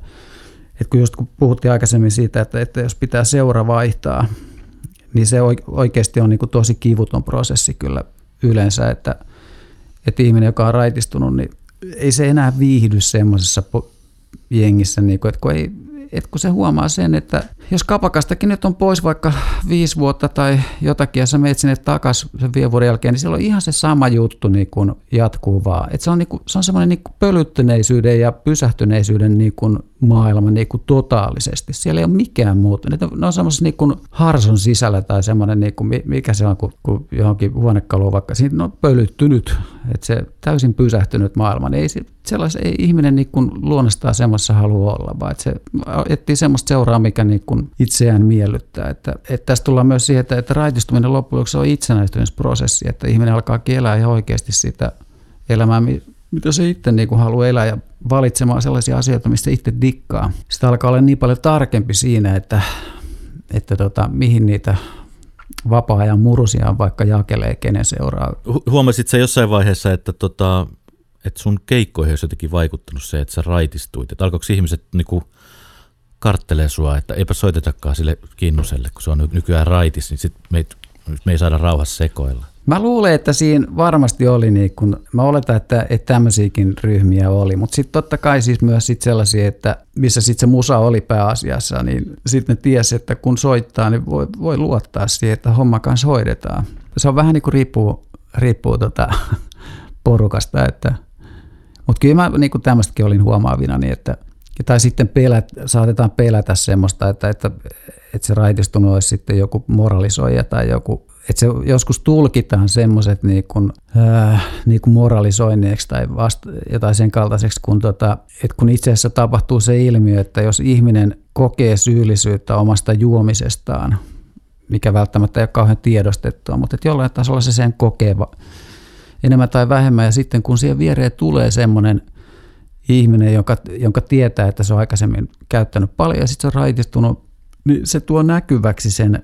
että kun just kun puhuttiin aikaisemmin siitä, että, että jos pitää seura vaihtaa, niin se oikeasti on niin kuin tosi kivuton prosessi kyllä yleensä, että, että ihminen, joka on raitistunut, niin ei se enää viihdy semmoisessa jengissä, niin kuin, että kun ei, että kun se huomaa sen, että jos kapakastakin nyt on pois vaikka viisi vuotta tai jotakin ja sä menet sinne takaisin sen viiden vuoden jälkeen, niin silloin ihan se sama juttu niin kuin jatkuu vaan. Et se on, niin kuin, se on semmoinen niin pölyttyneisyyden ja pysähtyneisyyden niin kuin maailma niin kuin totaalisesti. Siellä ei ole mikään muuttunut. Ne on semmoisessa niin kuin harson sisällä tai semmoinen, niin kuin, mikä se on, kun, kun johonkin huonekaluun vaikka, siinä on pölyttynyt, että se täysin pysähtynyt maailma. Niin ei, sellais, ei ihminen niin kuin luonnostaan semmoisessa halua olla, vaan että se etsii semmoista seuraa, mikä niin kuin itseään miellyttää. Että, että tästä tullaan myös siihen, että, että raitistuminen loppujen lopuksi on itsenäistymisprosessi, että ihminen alkaa elää ihan oikeasti sitä elämää, mitä se itse niin haluaa elää ja valitsemaan sellaisia asioita, mistä itse dikkaa. Sitä alkaa olla niin paljon tarkempi siinä, että, että tota, mihin niitä vapaa-ajan murusia vaikka jakelee, kenen seuraa. Huomasit sä jossain vaiheessa, että, tota, että sun keikkoihin olisi jotenkin vaikuttanut se, että sä raitistuit? Että alkoiko ihmiset niinku karttelee sua, että eipä soitetakaan sille kinnuselle, kun se on nykyään raitis, niin sit me ei, me ei saada rauhassa sekoilla. Mä luulen, että siinä varmasti oli, niin kun, mä oletan, että, että tämmöisiäkin ryhmiä oli, mutta sitten totta kai siis myös sit sellaisia, että missä sitten se musa oli pääasiassa, niin sitten ne tiesi, että kun soittaa, niin voi, voi luottaa siihen, että homma kanssa hoidetaan. Se on vähän niin kuin riippuu, riippuu tota porukasta, että, mutta kyllä mä niin kuin tämmöistäkin olin huomaavina, niin että tai sitten pelät, saatetaan pelätä semmoista, että, että, että se raitistunut olisi sitten joku moralisoija tai joku että se joskus tulkitaan semmoiset niin kuin, äh, niin kuin moralisoinneiksi tai vasta, jotain sen kaltaiseksi, kun, tota, että kun itse asiassa tapahtuu se ilmiö, että jos ihminen kokee syyllisyyttä omasta juomisestaan, mikä välttämättä ei ole kauhean tiedostettua, mutta että jollain tasolla se sen kokee enemmän tai vähemmän, ja sitten kun siihen viereen tulee semmoinen ihminen, jonka, jonka tietää, että se on aikaisemmin käyttänyt paljon, ja sitten se on raitistunut niin se tuo näkyväksi sen,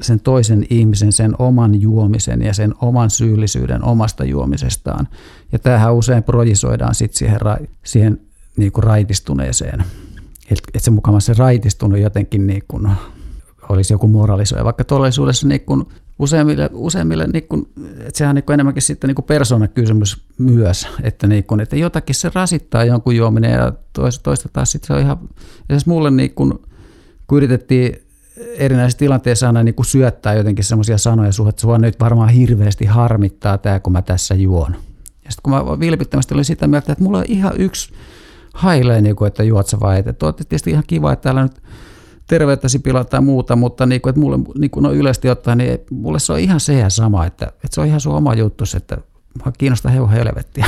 sen toisen ihmisen, sen oman juomisen ja sen oman syyllisyyden omasta juomisestaan. Ja tämähän usein projisoidaan sitten siihen, siihen niin kuin raitistuneeseen. Että et se mukava se raitistunut jotenkin niin kuin olisi joku moralisoija, vaikka todellisuudessa niin kuin useimmille, useimmille niin kuin, että sehän on niin enemmänkin sitten niin kuin persoonakysymys myös, että, niin kuin, että jotakin se rasittaa jonkun juominen ja toista, toista taas sitten se on ihan, siis mulle niin kuin, kun yritettiin erinäisissä tilanteissa aina niin kuin syöttää jotenkin semmoisia sanoja suhun, että sua nyt varmaan hirveästi harmittaa tämä, kun mä tässä juon. Ja sitten kun mä vilpittömästi olin sitä mieltä, että mulla on ihan yksi hailee, niin kuin, että juot sä vai, että on tietysti ihan kiva, että täällä nyt terveyttäsi pilata tai muuta, mutta niin kuin, että mulle niin kuin no yleisesti ottaen, niin mulle se on ihan se ja sama, että, että se on ihan sun oma juttu, että mä kiinnostaa heuha helvettiä.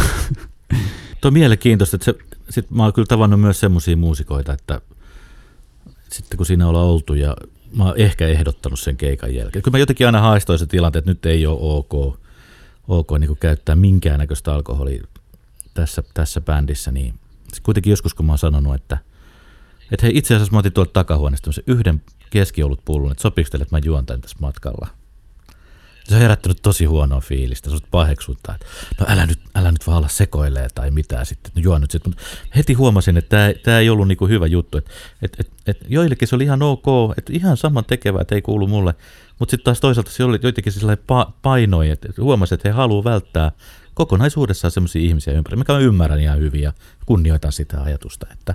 Tuo on mielenkiintoista, että se, sit mä oon kyllä tavannut myös semmoisia muusikoita, että sitten kun siinä ollaan oltu ja mä oon ehkä ehdottanut sen keikan jälkeen. Kyllä mä jotenkin aina haistoin se tilanteen, että nyt ei ole ok, ok niin käyttää minkäännäköistä alkoholia tässä, tässä bändissä, niin kuitenkin joskus kun mä oon sanonut, että – että hei, itse asiassa mä otin tuolta takahuoneesta yhden keskiolut pullon, että sopiiko teille, että mä juon tämän tässä matkalla. Se on herättänyt tosi huonoa fiilistä, sut paheksuttaa, että no älä nyt, älä nyt vaan olla sekoilee tai mitään sitten, no juon nyt sitten. Heti huomasin, että tämä, tämä ei ollut niinku hyvä juttu, että että että että joillekin se oli ihan ok, että ihan saman tekevää, että ei kuulu mulle, mutta sitten taas toisaalta se oli joitakin sellainen pa- painoi, että huomasi, että he haluaa välttää kokonaisuudessaan sellaisia ihmisiä ympäri, mikä mä ymmärrän ihan hyvin ja kunnioitan sitä ajatusta, että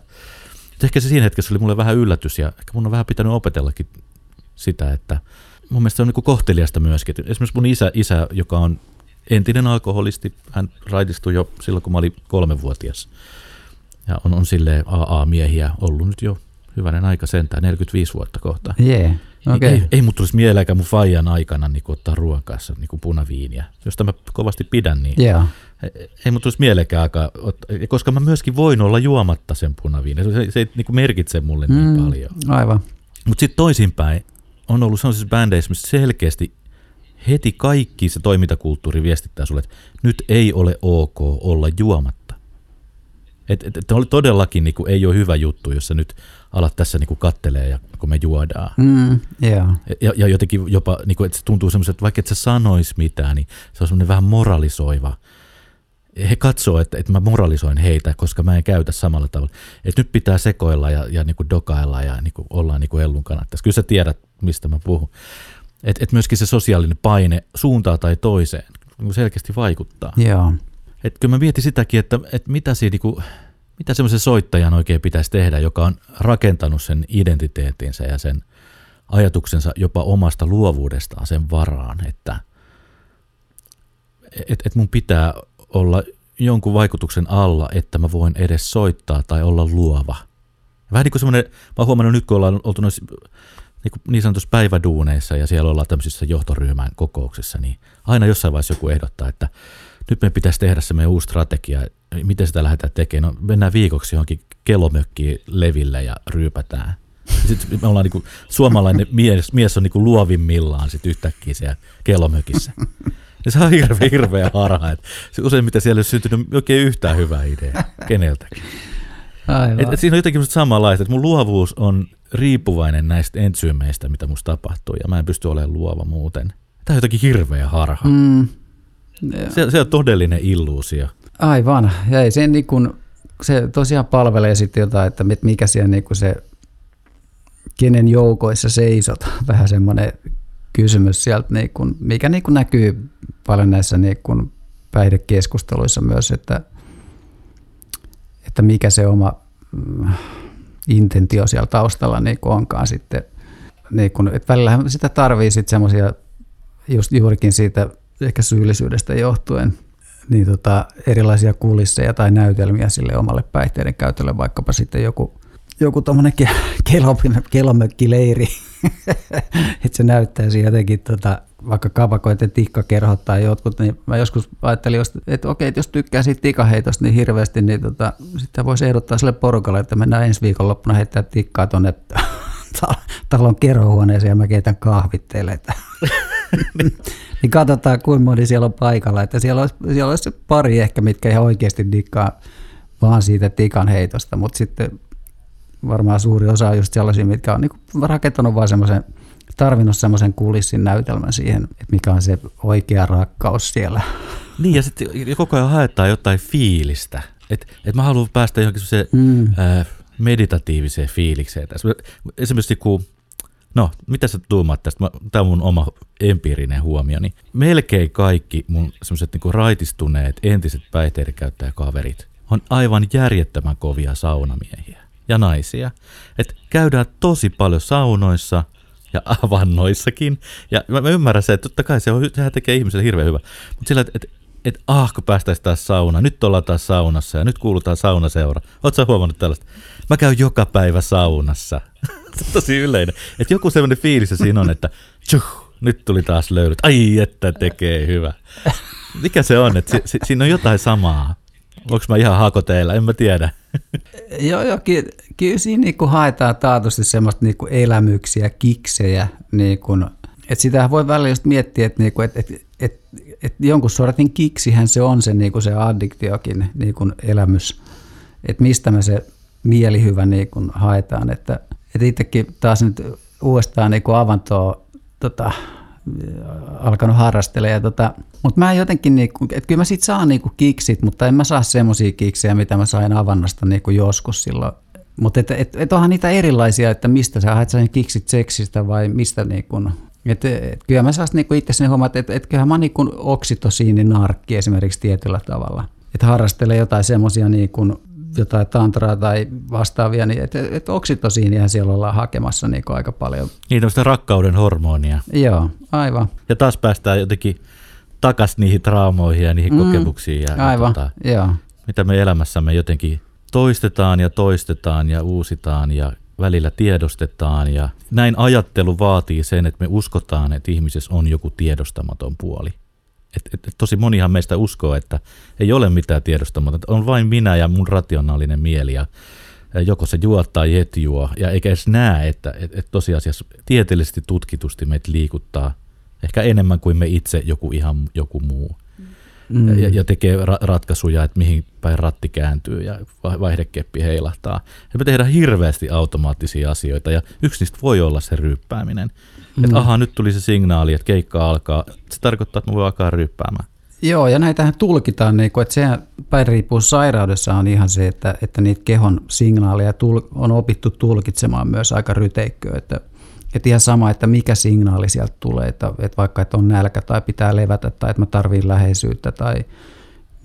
ehkä se siinä hetkessä oli mulle vähän yllätys ja ehkä mun on vähän pitänyt opetellakin sitä, että mun mielestä se on niin kohteliasta myöskin. Esimerkiksi mun isä, isä, joka on entinen alkoholisti, hän raitistui jo silloin, kun mä olin kolmevuotias. Ja on, on silleen AA-miehiä ollut nyt jo hyvänen aika sentään, 45 vuotta kohta. Yeah. Okay. Ei, ei mut tulisi mieleenkään mun faijan aikana niin ottaa ruoan kanssa niin punaviiniä, josta mä kovasti pidän, niin yeah. ei, ei mut tulisi mieleenkään aika, koska mä myöskin voin olla juomatta sen punaviiniä. Se, se ei niin merkitse mulle niin mm, paljon. Aivan. Mutta sitten toisinpäin on ollut sellaisissa bändeissä, missä selkeästi heti kaikki se toimintakulttuuri viestittää sulle, että nyt ei ole ok olla juomatta. Että et, et todellakin niin kuin, ei ole hyvä juttu, jos sä nyt alat tässä niin kuin kattelee, ja, kun me juodaan. Mm, yeah. ja, ja jotenkin jopa, niin kuin, että se tuntuu semmoiselta, että vaikka et sä sanois mitään, niin se on semmoinen vähän moralisoiva. He katsoo, että, että mä moralisoin heitä, koska mä en käytä samalla tavalla. Että nyt pitää sekoilla ja, ja niin kuin dokailla ja niin kuin ollaan niin kuin ellun kannattaisi. Kyllä sä tiedät, mistä mä puhun. Että et myöskin se sosiaalinen paine suuntaan tai toiseen niin selkeästi vaikuttaa. Yeah. Että kyllä mä mietin sitäkin, että, että mitä siinä niin kuin, mitä semmoisen soittajan oikein pitäisi tehdä, joka on rakentanut sen identiteettinsä ja sen ajatuksensa jopa omasta luovuudestaan sen varaan, että et, et mun pitää olla jonkun vaikutuksen alla, että mä voin edes soittaa tai olla luova. Vähän niin kuin semmoinen, mä oon huomannut nyt, kun ollaan oltu noissa niin, niin sanotussa päiväduuneissa ja siellä ollaan tämmöisissä johtoryhmän kokouksissa, niin aina jossain vaiheessa joku ehdottaa, että nyt me pitäisi tehdä se meidän uusi strategia, miten sitä lähdetään tekemään. No, mennään viikoksi johonkin kelomökkiin leville ja ryypätään. Sitten me ollaan niin kuin, suomalainen mies, mies on niin kuin luovimmillaan sit yhtäkkiä siellä kelomökissä. Ja se on hirveä, hirveä harha. Että useimmiten siellä ei ole syntynyt oikein yhtään hyvää ideaa keneltäkin. Aivan. Et, et siinä on jotenkin samanlaista, että mun luovuus on riippuvainen näistä entsyymeistä, mitä musta tapahtuu, ja mä en pysty olemaan luova muuten. Tämä on jotenkin hirveä harha. Mm. Se, se on todellinen illuusio. Aivan. Ja ei se, niin kuin, se tosiaan palvelee sitten jotain, että mikä siellä niin se, kenen joukoissa seisot, vähän semmoinen kysymys sieltä, niin kuin, mikä niin kuin näkyy paljon näissä niin kuin päihdekeskusteluissa myös, että, että mikä se oma mm, intentio siellä taustalla niin kuin onkaan sitten. Niin kuin, että välillähän sitä tarvii sitten semmoisia just juurikin siitä ehkä syyllisyydestä johtuen niin tota, erilaisia kulisseja tai näytelmiä sille omalle päihteiden käytölle, vaikkapa sitten joku, joku tuommoinen kelomökkileiri, että se näyttäisi jotenkin tota, vaikka kavakoiden tikkakerhot tai jotkut, niin mä joskus ajattelin, että okei, että jos tykkää siitä tikaheitosta niin hirveästi, niin tota, sitten voisi ehdottaa sille porukalle, että mennään ensi viikonloppuna heittää tikkaa tuonne talon kerhohuoneeseen ja mä keitän kahvit teille. Niin katsotaan kuinka moni siellä on paikalla. Että siellä olisi, siellä olisi pari ehkä, mitkä ihan oikeasti dikkaa vaan siitä tikan heitosta, mutta sitten varmaan suuri osa on just sellaisia, mitkä on niinku rakentanut vaan semmoisen, tarvinnut semmoisen kulissin näytelmän siihen, että mikä on se oikea rakkaus siellä. Niin, ja sitten koko ajan haetaan jotain fiilistä. Että et mä haluan päästä johonkin mm. äh, meditatiiviseen fiilikseen. Tässä. Esimerkiksi kun, no, mitä sä tuumaat tästä? Tämä on mun oma empiirinen huomio. Niin melkein kaikki mun semmoiset niin raitistuneet entiset päihteidenkäyttäjäkaverit on aivan järjettömän kovia saunamiehiä ja naisia. Et käydään tosi paljon saunoissa ja avannoissakin. Ja mä, mä ymmärrän se, että totta kai se on, sehän tekee ihmiselle hirveän hyvä. Mutta sillä, että et, et, ah, kun päästäisiin taas sauna, nyt ollaan taas saunassa ja nyt kuulutaan saunaseura. Oletko huomannut tällaista? Mä käyn joka päivä saunassa. tosi yleinen. Että joku semmoinen fiilis siinä on, että tjuh, nyt tuli taas löydyt. Ai, että tekee hyvä. Mikä se on? Että si, si, siinä on jotain samaa. Onko mä ihan hakoteilla? En mä tiedä. joo, joo, ky- kyllä siinä niinku haetaan taatusti semmoista niinku elämyksiä, kiksejä. Niinku, että sitä voi välillä just miettiä, että niinku, et, et, et, et jonkun sortin kiksihän se on se, niinku se addiktiokin niinku elämys. Että mistä me se mielihyvä niinku haetaan. Että, et itsekin taas nyt uudestaan niinku avantoa tota, alkanut harrastelemaan. Tota, mutta mä jotenkin, niinku, että kyllä mä sit saan niinku kiksit, mutta en mä saa semmoisia kiksejä, mitä mä sain avannasta niinku joskus silloin. Mutta et, et, et onhan niitä erilaisia, että mistä sä haet sen kiksit seksistä vai mistä niinku, et, et, kyllä mä saan niinku itse huomata, että et, kyllähän mä niinku narkki esimerkiksi tietyllä tavalla. Että harrastelee jotain semmoisia niinku, jotain tantraa tai vastaavia, niin että et oksitosiinia siellä ollaan hakemassa niin aika paljon. Niin tämmöistä rakkauden hormonia. Joo, aivan. Ja taas päästään jotenkin takaisin niihin traumoihin ja niihin mm, kokemuksiin. Ja, aivan, tota, joo. Mitä me elämässämme jotenkin toistetaan ja toistetaan ja uusitaan ja välillä tiedostetaan. Ja näin ajattelu vaatii sen, että me uskotaan, että ihmisessä on joku tiedostamaton puoli. Et, et, et tosi monihan meistä uskoo, että ei ole mitään tiedostamatonta, on vain minä ja mun rationaalinen mieli ja joko se juo tai et juo, ja eikä edes näe, että et, et tosiasiassa tieteellisesti tutkitusti meitä liikuttaa ehkä enemmän kuin me itse joku ihan joku muu. Mm. Ja, ja tekee ra- ratkaisuja, että mihin päin ratti kääntyy ja vaihdekeppi heilahtaa. Ja me tehdään hirveästi automaattisia asioita ja yksi niistä voi olla se ryyppääminen. Mm. Että aha, nyt tuli se signaali, että keikka alkaa. Se tarkoittaa, että me voi alkaa ryyppäämään. Joo, ja näitähän tulkitaan, niin kuin, että sehän päinriippuu sairaudessa on ihan se, että, että niitä kehon signaaleja on opittu tulkitsemaan myös aika ryteikköä, että, että ihan sama, että mikä signaali sieltä tulee, että, että vaikka että on nälkä tai pitää levätä tai että mä tarviin läheisyyttä tai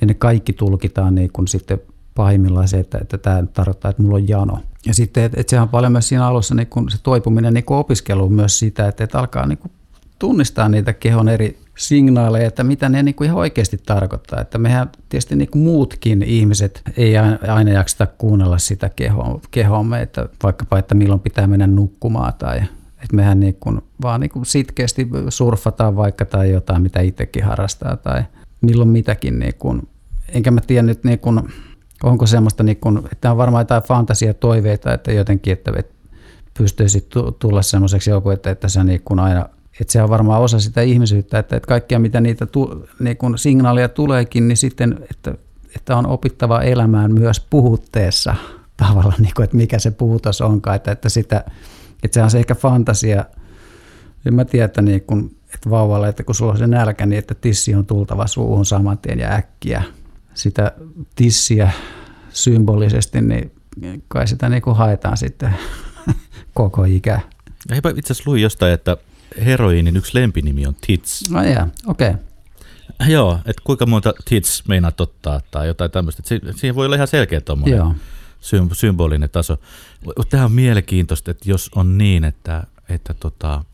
niin ne kaikki tulkitaan niin kuin sitten pahimmillaan se, että, että tämä tarkoittaa, että mulla on jano. Ja sitten, että, että sehän on paljon myös siinä alussa niin kun se toipuminen niin opiskelu myös sitä, että, että alkaa niin kuin tunnistaa niitä kehon eri signaaleja, että mitä ne niin kuin ihan oikeasti tarkoittaa. Että mehän tietysti niin kuin muutkin ihmiset ei aina jakseta kuunnella sitä kehoa, kehoamme, että vaikkapa, että milloin pitää mennä nukkumaan tai että mehän niin kuin, vaan niin kuin sitkeästi surfataan vaikka tai jotain, mitä itsekin harrastaa tai milloin mitäkin. Niin kuin, enkä mä tiedä nyt niin kuin, onko semmoista, niin kun, että on varmaan jotain fantasia toiveita, että jotenkin, että, pystyisi tulla semmoiseksi joku, että, että se niin kun aina, että se on varmaan osa sitä ihmisyyttä, että, että kaikkia mitä niitä tu, niin kun signaaleja tuleekin, niin sitten, että, että on opittava elämään myös puhutteessa tavalla, niin kuin, että mikä se puhutus onkaan, että, että, sitä, että se on se ehkä fantasia, en mä tiedä, että, niin kun, että vauvalle, että kun sulla on se nälkä, niin että tissi on tultava suuhun saman tien ja äkkiä, sitä tissiä symbolisesti, niin kai sitä niin kuin haetaan sitten koko ikä. Ja itse asiassa luin jostain, että heroiinin yksi lempinimi on Tits. No jää, okei. Okay. Joo, että kuinka monta tits meinaat ottaa tai jotain tämmöistä. Siihen voi olla ihan selkeä tuommoinen symbolinen taso. Tämä on mielenkiintoista, että jos on niin, että, että tota,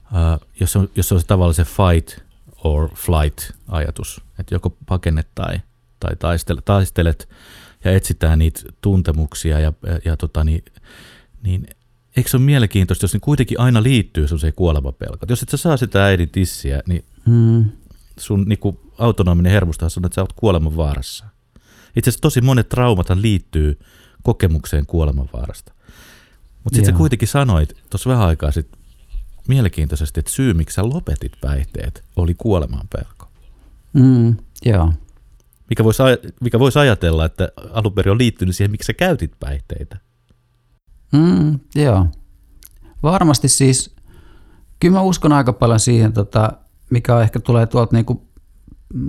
uh, jos, on, jos on se tavallaan se fight or flight ajatus, että joko pakennet tai tai taistelet, taistelet ja etsitään niitä tuntemuksia ja, ja, ja tota, niin, niin eikö se ole mielenkiintoista, jos ne kuitenkin aina liittyy sellaiseen kuolemapelkoon. Jos et sä saa sitä äidin tissiä, niin hmm. sun niin kuin autonominen hermosto sanoo, että sä oot kuoleman vaarassa. Itse asiassa tosi monet traumat liittyy kokemukseen kuoleman vaarasta. Mutta sitten sä kuitenkin sanoit tuossa vähän aikaa sitten mielenkiintoisesti, että syy, miksi sä lopetit päihteet, oli kuoleman pelko. Mm, joo mikä voisi, mikä voisi ajatella, että alun perin on liittynyt siihen, miksi sä käytit päihteitä. Mm, joo. Varmasti siis, kyllä mä uskon aika paljon siihen, tota, mikä ehkä tulee tuolta niinku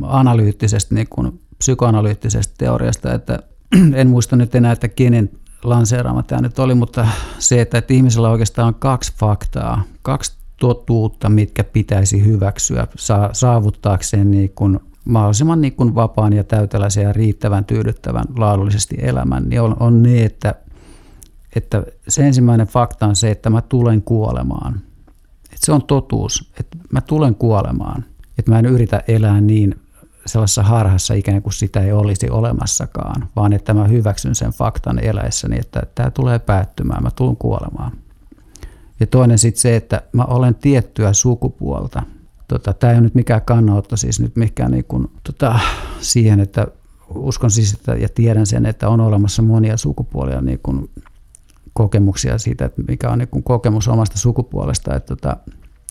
analyyttisestä, niinku psykoanalyyttisestä teoriasta, että en muista nyt enää, että kenen lanseeraama tämä nyt oli, mutta se, että, että ihmisellä oikeastaan on kaksi faktaa, kaksi totuutta, mitkä pitäisi hyväksyä saavuttaakseen niin kuin mahdollisimman niin kuin vapaan ja täyteläisen ja riittävän tyydyttävän laadullisesti elämän, niin on, on ne, että, että se ensimmäinen fakta on se, että mä tulen kuolemaan. Että se on totuus, että mä tulen kuolemaan. Että mä en yritä elää niin sellaisessa harhassa ikään kuin sitä ei olisi olemassakaan, vaan että mä hyväksyn sen faktan eläessäni, että tämä tulee päättymään, mä tulen kuolemaan. Ja toinen sitten se, että mä olen tiettyä sukupuolta. Tota, tämä ei ole nyt mikään kannanotto siis nyt mikään niin kuin, tota, siihen, että uskon siis että, ja tiedän sen, että on olemassa monia sukupuolia niin kuin kokemuksia siitä, että mikä on niin kuin kokemus omasta sukupuolesta. Että, tota,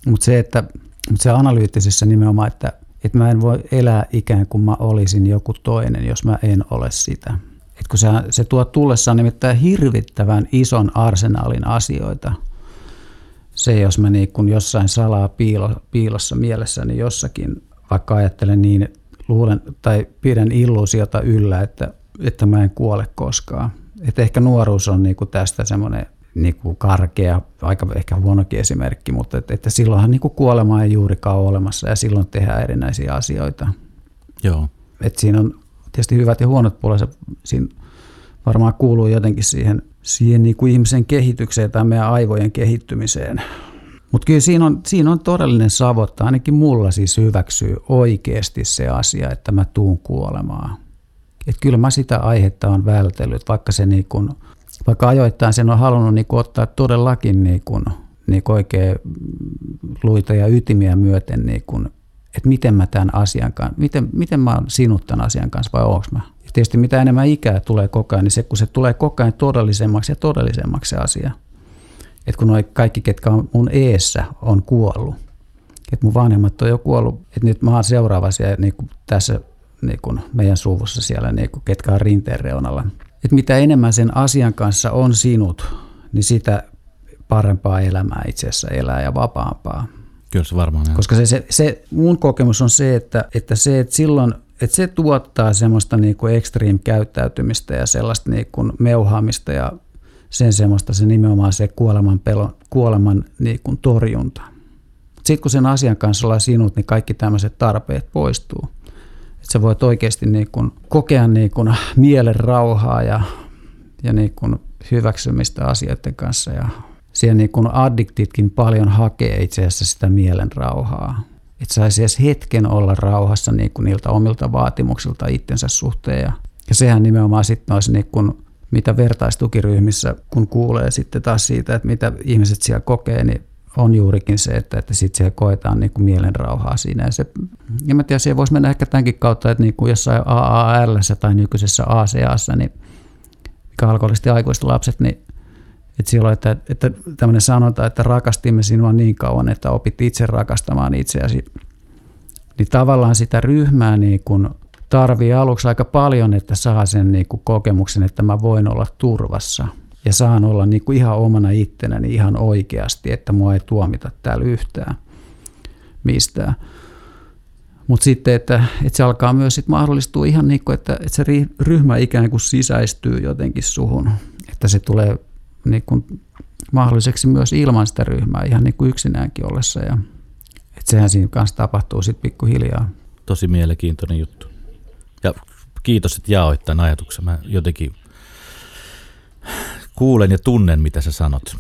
mutta se, että mutta se analyyttisessä nimenomaan, että, että mä en voi elää ikään kuin mä olisin joku toinen, jos mä en ole sitä. Et kun se, se tuo tullessaan nimittäin hirvittävän ison arsenaalin asioita – se, jos mä niin kun jossain salaa piilo, piilossa mielessäni jossakin, vaikka ajattelen niin, luulen tai pidän illuusiota yllä, että, että mä en kuole koskaan. Että ehkä nuoruus on niin tästä semmoinen niin kuin karkea, aika ehkä huonokin esimerkki, mutta että, että silloinhan niin kuin kuolema ei juurikaan ole olemassa ja silloin tehdään erinäisiä asioita. Joo. Että siinä on tietysti hyvät ja huonot puolensa. Siinä varmaan kuuluu jotenkin siihen siihen niin kuin ihmisen kehitykseen tai meidän aivojen kehittymiseen. Mutta kyllä siinä on, siinä on todellinen savotta, ainakin mulla siis hyväksyy oikeasti se asia, että mä tuun kuolemaan. Et kyllä mä sitä aihetta on vältellyt, vaikka se niin kuin, vaikka ajoittain sen on halunnut niin kuin ottaa todellakin niin kuin, niin kuin oikein luita ja ytimiä myöten, niin kuin, että miten mä tämän asian kanssa, miten, miten mä oon sinut tämän asian kanssa vai onko mä tietysti mitä enemmän ikää tulee koko ajan, niin se, kun se tulee koko ajan todellisemmaksi ja todellisemmaksi se asia. Että kun kaikki, ketkä on mun eessä, on kuollut. Että mun vanhemmat on jo kuollut. Että nyt mä oon seuraava siellä niin kuin tässä niin kuin meidän suvussa siellä, niin kuin, ketkä on rinteen reunalla. Että mitä enemmän sen asian kanssa on sinut, niin sitä parempaa elämää itse asiassa elää ja vapaampaa. Kyllä se varmaan Koska se, se, se, mun kokemus on se, että, että se, että silloin että se tuottaa semmoista niin kuin extreme käyttäytymistä ja sellaista niin kuin meuhaamista ja sen semmoista se nimenomaan se kuoleman, pelon, kuoleman niin kuin torjunta. Sitten kun sen asian kanssa ollaan sinut, niin kaikki tämmöiset tarpeet poistuu. Että sä voit oikeasti niin kuin kokea niin kuin mielen rauhaa ja, ja niin kuin hyväksymistä asioiden kanssa. Ja siellä niin kuin addiktitkin paljon hakee itse asiassa sitä mielen rauhaa että saisi edes hetken olla rauhassa niin kuin niiltä omilta vaatimuksilta itsensä suhteen. Ja, ja sehän nimenomaan sitten olisi niin kuin, mitä vertaistukiryhmissä, kun kuulee sitten taas siitä, että mitä ihmiset siellä kokee, niin on juurikin se, että, että sitten siellä koetaan niin kuin mielenrauhaa siinä. Ja, se, ja mä tiedän, siellä voisi mennä ehkä tämänkin kautta, että niin kuin jossain AAL tai nykyisessä ACAssa, niin mikä alkoholisti aikuiset lapset, niin että silloin, että, että tämmöinen sanonta, että rakastimme sinua niin kauan, että opit itse rakastamaan itseäsi, niin tavallaan sitä ryhmää niin kuin tarvii aluksi aika paljon, että saa sen niin kuin kokemuksen, että mä voin olla turvassa ja saan olla niin kuin ihan omana ittenäni ihan oikeasti, että mua ei tuomita täällä yhtään mistään. Mutta sitten, että, että se alkaa myös sit mahdollistua ihan niin kuin, että, että se ryhmä ikään kuin sisäistyy jotenkin suhun, että se tulee niin kuin mahdolliseksi myös ilman sitä ryhmää ihan niin kuin yksinäänkin ollessa. Ja, että sehän siinä kanssa tapahtuu sitten pikkuhiljaa. Tosi mielenkiintoinen juttu. Ja kiitos, että jaoit tämän ajatuksen. Mä jotenkin kuulen ja tunnen, mitä sä sanot.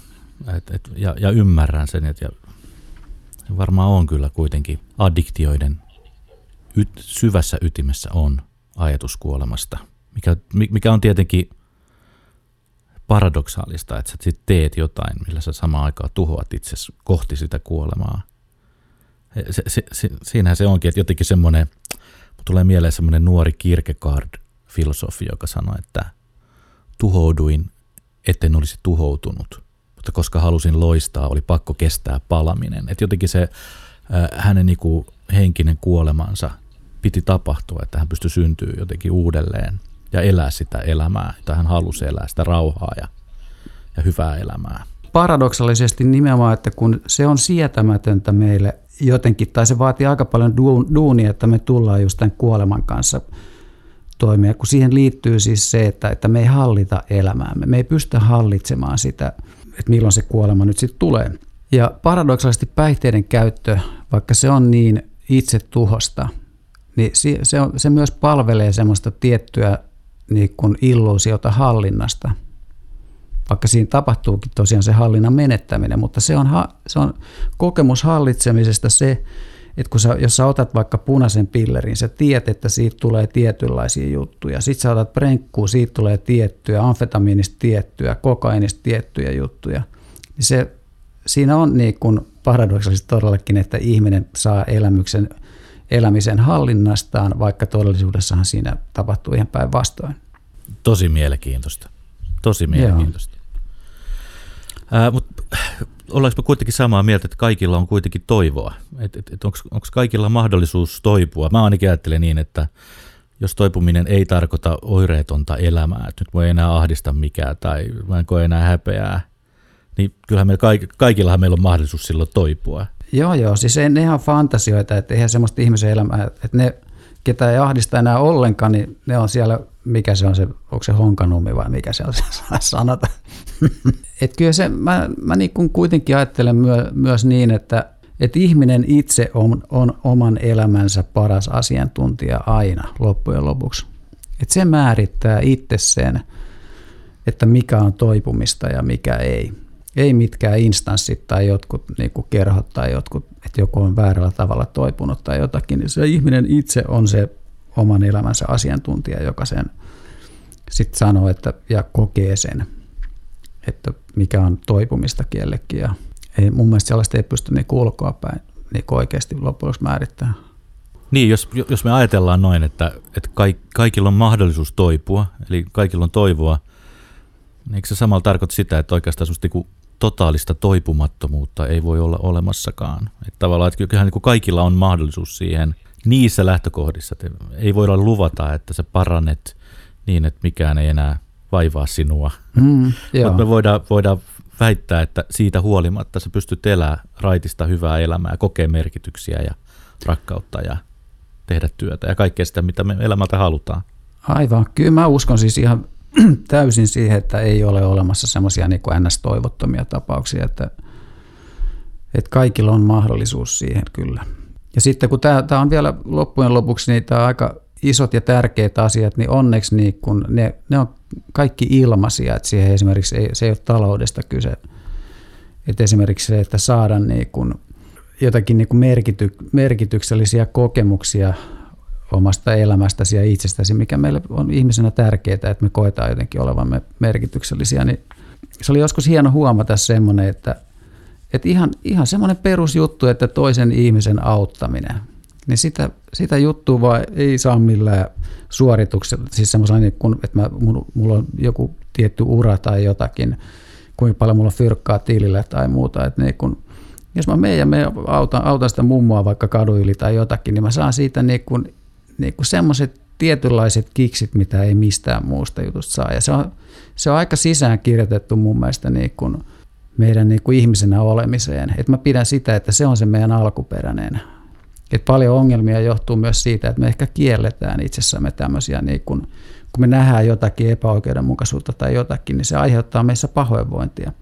Et, et, ja, ja ymmärrän sen. Et, ja varmaan on kyllä kuitenkin addiktioiden yt, syvässä ytimessä on ajatus kuolemasta, mikä, mikä on tietenkin paradoksaalista, että sä sit teet jotain, millä sä samaan aikaan tuhoat itse kohti sitä kuolemaa. Se, se, se, siinähän se onkin, että jotenkin semmoinen, tulee mieleen semmoinen nuori Kierkegaard-filosofi, joka sanoi, että tuhouduin, etten olisi tuhoutunut, mutta koska halusin loistaa, oli pakko kestää palaminen. Että jotenkin se äh, hänen niinku henkinen kuolemansa piti tapahtua, että hän pystyi syntyä jotenkin uudelleen ja elää sitä elämää, jota hän halusi elää, sitä rauhaa ja, ja hyvää elämää. Paradoksaalisesti nimenomaan, että kun se on sietämätöntä meille jotenkin, tai se vaatii aika paljon duunia, että me tullaan just tämän kuoleman kanssa toimia, kun siihen liittyy siis se, että, että me ei hallita elämäämme. Me ei pystytä hallitsemaan sitä, että milloin se kuolema nyt sitten tulee. Ja paradoksaalisesti päihteiden käyttö, vaikka se on niin itse tuhosta, niin se, on, se myös palvelee semmoista tiettyä niin kuin illuusiota hallinnasta. Vaikka siinä tapahtuukin tosiaan se hallinnan menettäminen, mutta se on, se on kokemus hallitsemisesta se, että kun sä, jos sä otat vaikka punaisen pillerin, sä tiedät, että siitä tulee tietynlaisia juttuja. Sitten sä otat prenkkuu, siitä tulee tiettyjä, amfetamiinista tiettyjä, kokainista tiettyjä juttuja. Niin se, siinä on niin kuin paradoksaalisesti todellakin, että ihminen saa elämyksen, elämisen hallinnastaan, vaikka todellisuudessahan siinä tapahtuu ihan päinvastoin. Tosi mielenkiintoista. Tosi mielenkiintoista. Ää, mutta ollaanko kuitenkin samaa mieltä, että kaikilla on kuitenkin toivoa? Et, et, et Onko kaikilla mahdollisuus toipua? Mä ainakin ajattelen niin, että jos toipuminen ei tarkoita oireetonta elämää, että nyt voi enää ahdista mikään tai mä en koe enää häpeää, niin kyllähän meillä kaik, kaikillahan meillä on mahdollisuus silloin toipua. Joo, joo, siis ei, ne ihan fantasioita, että eihän semmoista ihmisen elämää, että ne, ketä ei ahdista enää ollenkaan, niin ne on siellä, mikä se on se, onko se honkanummi vai mikä se on se sanata. Et kyllä se, mä, mä niin kuin kuitenkin ajattelen myö, myös niin, että et ihminen itse on, on oman elämänsä paras asiantuntija aina loppujen lopuksi. Et se määrittää itse sen, että mikä on toipumista ja mikä ei. Ei mitkään instanssit tai jotkut niin kuin kerhot tai jotkut, että joku on väärällä tavalla toipunut tai jotakin. Niin se ihminen itse on se oman elämänsä asiantuntija, joka sen sitten sanoo että, ja kokee sen että mikä on toipumista kiellekin. Ja ei, mun mielestä sellaista ei pysty niin ulkoa päin niin oikeasti loppujen määrittämään. Niin, jos, jos me ajatellaan noin, että, että kaikilla on mahdollisuus toipua, eli kaikilla on toivoa, niin eikö se samalla tarkoita sitä, että oikeastaan semmoista niin totaalista toipumattomuutta ei voi olla olemassakaan? Että tavallaan, että kyllähän niin kaikilla on mahdollisuus siihen niissä lähtökohdissa. Että ei voida luvata, että sä parannet niin, että mikään ei enää vaivaa sinua. Mm, Mutta me voidaan, voidaan väittää, että siitä huolimatta sä pystyt elämään raitista hyvää elämää, kokea merkityksiä ja rakkautta ja tehdä työtä ja kaikkea sitä, mitä me elämältä halutaan. Aivan. Kyllä mä uskon siis ihan täysin siihen, että ei ole olemassa semmoisia niin ns-toivottomia tapauksia, että, että kaikilla on mahdollisuus siihen kyllä. Ja sitten kun tämä, tämä on vielä loppujen lopuksi, niin tämä on aika isot ja tärkeät asiat, niin onneksi niin kun ne, ne on kaikki ilmaisia, että siihen esimerkiksi ei, se ei ole taloudesta kyse. Että esimerkiksi se, että saada niin kun jotakin niin kun merkity, merkityksellisiä kokemuksia omasta elämästäsi ja itsestäsi, mikä meille on ihmisenä tärkeää, että me koetaan jotenkin olevamme merkityksellisiä, niin se oli joskus hieno huomata semmoinen, että, että ihan, ihan semmoinen perusjuttu, että toisen ihmisen auttaminen – niin sitä, sitä juttua vaan ei saa millään suorituksella. Siis semmoisella, niin kun, että mä, mulla on joku tietty ura tai jotakin, kuinka paljon mulla on fyrkkaa tilille tai muuta. Että niin kun, jos mä menen ja me autan, autan sitä mummoa vaikka kaduili tai jotakin, niin mä saan siitä niin kun, niin semmoiset tietynlaiset kiksit, mitä ei mistään muusta jutusta saa. Ja se on, se on aika sisään kirjoitettu mun mielestä niin kun meidän niin kuin ihmisenä olemiseen. Et mä pidän sitä, että se on se meidän alkuperäinen et paljon ongelmia johtuu myös siitä, että me ehkä kielletään itsessämme tämmöisiä, niin kun, kun me nähdään jotakin epäoikeudenmukaisuutta tai jotakin, niin se aiheuttaa meissä pahoinvointia.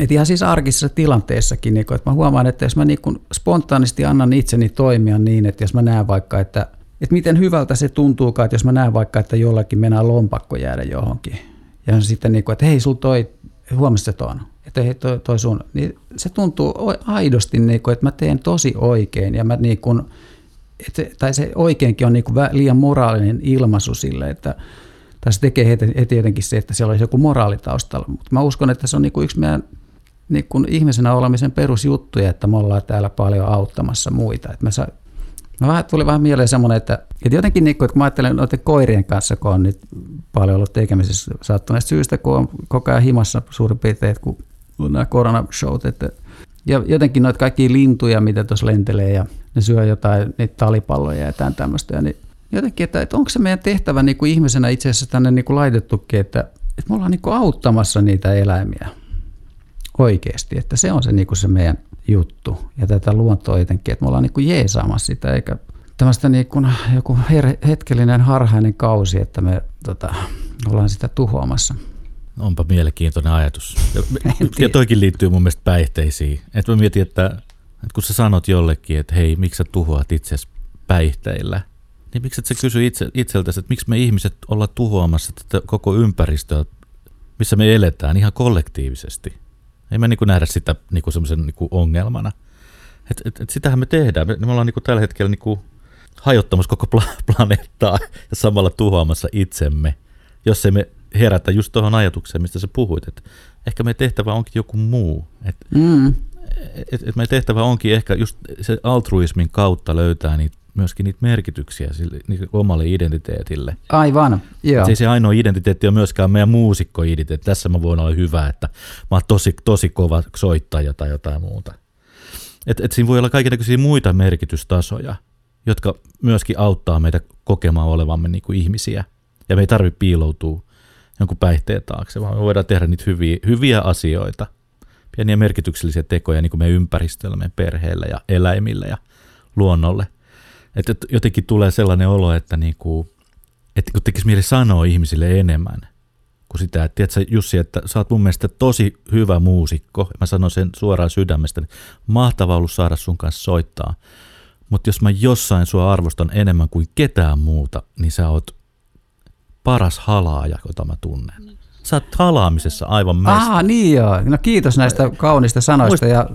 Et ihan siis arkisessa tilanteessakin, niin kun, että mä huomaan, että jos mä niin kun spontaanisti annan itseni toimia niin, että jos mä näen vaikka, että, että miten hyvältä se tuntuukaan, että jos mä näen vaikka, että jollakin mennään lompakko jäädä johonkin, ja sitten niin kuin, että hei, sul toi, huomasit se on, että hei, toi, toi sun, niin se tuntuu aidosti, niin kuin, että mä teen tosi oikein ja mä niin kuin, että, tai se oikeinkin on niin kuin liian moraalinen ilmaisu sille, että tai se tekee heti, heti jotenkin se, että siellä olisi joku moraali taustalla, mutta mä uskon, että se on niin kuin yksi meidän niin kuin ihmisenä olemisen perusjuttuja, että me ollaan täällä paljon auttamassa muita. Että mä sa, mä vähän, tuli vähän mieleen semmoinen, että, että jotenkin niin että kun mä ajattelen noiden koirien kanssa, kun on nyt paljon ollut tekemisissä sattuneesta syystä, kun on koko ajan himassa suurin piirtein, kun nämä koronashowt, että ja jotenkin noita kaikki lintuja, mitä tuossa lentelee ja ne syö jotain niitä talipalloja ja tämän tämmöistä. Niin jotenkin, että, että onko se meidän tehtävä niin kuin ihmisenä itse asiassa tänne niin kuin laitettukin, että, että me ollaan niin kuin auttamassa niitä eläimiä. oikeasti, että se on se, niin kuin se meidän juttu ja tätä luontoa jotenkin, että me ollaan niin kuin jeesaamassa sitä eikä tämmöistä niin kuin joku her- hetkellinen harhainen kausi, että me tota, ollaan sitä tuhoamassa. Onpa mielenkiintoinen ajatus. Ja, ja toikin liittyy mun mielestä päihteisiin. Että mä mietin, että, että kun sä sanot jollekin, että hei, miksi sä tuhoat itsesi päihteillä, niin miksi et sä kysy itse, itseltäsi, että miksi me ihmiset ollaan tuhoamassa tätä koko ympäristöä, missä me eletään ihan kollektiivisesti. Ei me niin nähdä sitä niin semmoisen niin ongelmana. Et, et, et sitähän me tehdään. Me, me ollaan niin tällä hetkellä niin hajottamassa koko planeettaa ja samalla tuhoamassa itsemme, jos ei me herätä just tuohon ajatukseen, mistä sä puhuit, että ehkä meidän tehtävä onkin joku muu. Että mm. et, et meidän tehtävä onkin ehkä just se altruismin kautta löytää niitä myöskin niitä merkityksiä sille, niille omalle identiteetille. Aivan, joo. Se ei se ainoa identiteetti on myöskään meidän muusikkoidentiteetti. Tässä mä voin olla hyvä, että mä oon tosi, tosi kova soittaja tai jotain muuta. Et, et siinä voi olla kaikenlaisia muita merkitystasoja, jotka myöskin auttaa meitä kokemaan olevamme niin kuin ihmisiä. Ja me ei tarvitse piiloutua jonkun päihteen taakse, vaan me voidaan tehdä niitä hyviä, hyviä asioita, pieniä merkityksellisiä tekoja niin kuin meidän ympäristölle, meidän perheelle ja eläimille ja luonnolle. Että jotenkin tulee sellainen olo, että, niin kuin, että kun tekisi mieli sanoa ihmisille enemmän kuin sitä, että tiedätkö Jussi, että sä oot mun mielestä tosi hyvä muusikko, mä sanon sen suoraan sydämestä, niin mahtava ollut saada sun kanssa soittaa, mutta jos mä jossain sua arvostan enemmän kuin ketään muuta, niin sä oot paras halaaja, jota mä tunnen. Sä oot halaamisessa aivan mestari. Ah, niin joo. No kiitos näistä kaunista sanoista ja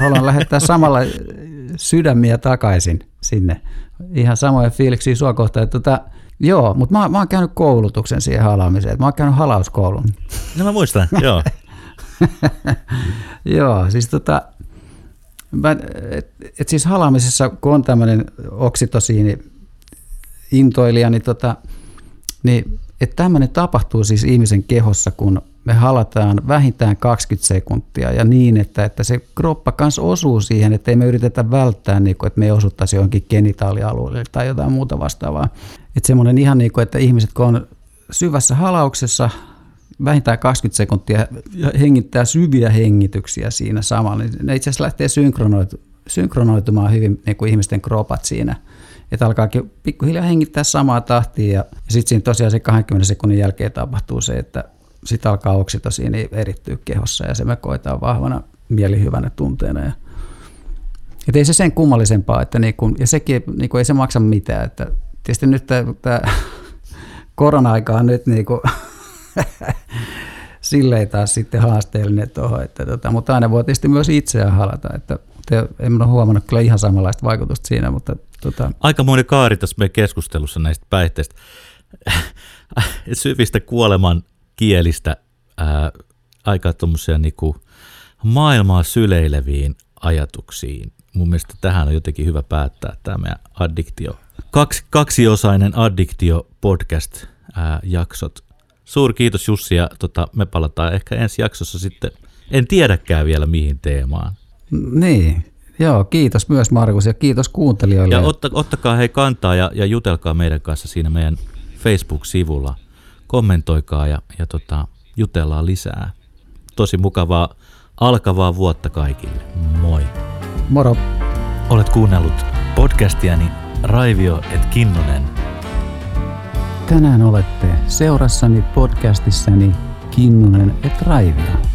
haluan lähettää samalla sydämiä takaisin sinne. Ihan samoja fiiliksiä sua kohtaan. Tota, joo, mutta mä, mä oon käynyt koulutuksen siihen halaamiseen. Mä oon käynyt halauskoulun. No mä muistan, joo. joo, siis tota, mä, et, et siis halaamisessa, kun on tämmöinen oksitosiini intoilija, niin, tota, niin että tämmöinen tapahtuu siis ihmisen kehossa, kun me halataan vähintään 20 sekuntia ja niin, että, että se kroppa kanssa osuu siihen, että ei me yritetä välttää, niin kuin, että me ei osuttaisi johonkin genitaalialueelle tai jotain muuta vastaavaa. Että semmoinen ihan niin kuin, että ihmiset kun on syvässä halauksessa vähintään 20 sekuntia ja hengittää syviä hengityksiä siinä samalla, niin ne itse asiassa lähtee synkronoitumaan hyvin niin kuin ihmisten kropat siinä – että alkaakin pikkuhiljaa hengittää samaa tahtia ja, ja sitten siinä tosiaan se 20 sekunnin jälkeen tapahtuu se, että sitten alkaa oksitosiini erittyä kehossa ja se me koetaan vahvana mielihyvänä tunteena. Ja, et ei se sen kummallisempaa, että niinku, ja sekin niinku, ei se maksa mitään. Että tietysti nyt tämä korona-aika on nyt niinku, silleen taas sitten haasteellinen tuohon, että tota, mutta aina voi tietysti myös itseään halata, että en ole huomannut kyllä ihan samanlaista vaikutusta siinä, mutta Tota... Aikamoinen kaari tässä meidän keskustelussa näistä päihteistä. Syvistä kuoleman kielistä ää, aika tuommoisia niinku maailmaa syleileviin ajatuksiin. Mun mielestä tähän on jotenkin hyvä päättää tämä meidän addiktio. Kaksi, kaksiosainen addiktio-podcast-jaksot. Suuri kiitos Jussi ja tota, me palataan ehkä ensi jaksossa sitten, en tiedäkään vielä mihin teemaan. Niin, Joo, kiitos myös Markus ja kiitos kuuntelijoille. Ja otta, ottakaa hei kantaa ja, ja jutelkaa meidän kanssa siinä meidän Facebook-sivulla. Kommentoikaa ja, ja tota, jutellaan lisää. Tosi mukavaa alkavaa vuotta kaikille. Moi. Moro. Olet kuunnellut podcastiani Raivio et Kinnunen. Tänään olette seurassani podcastissani Kinnunen et Raivio.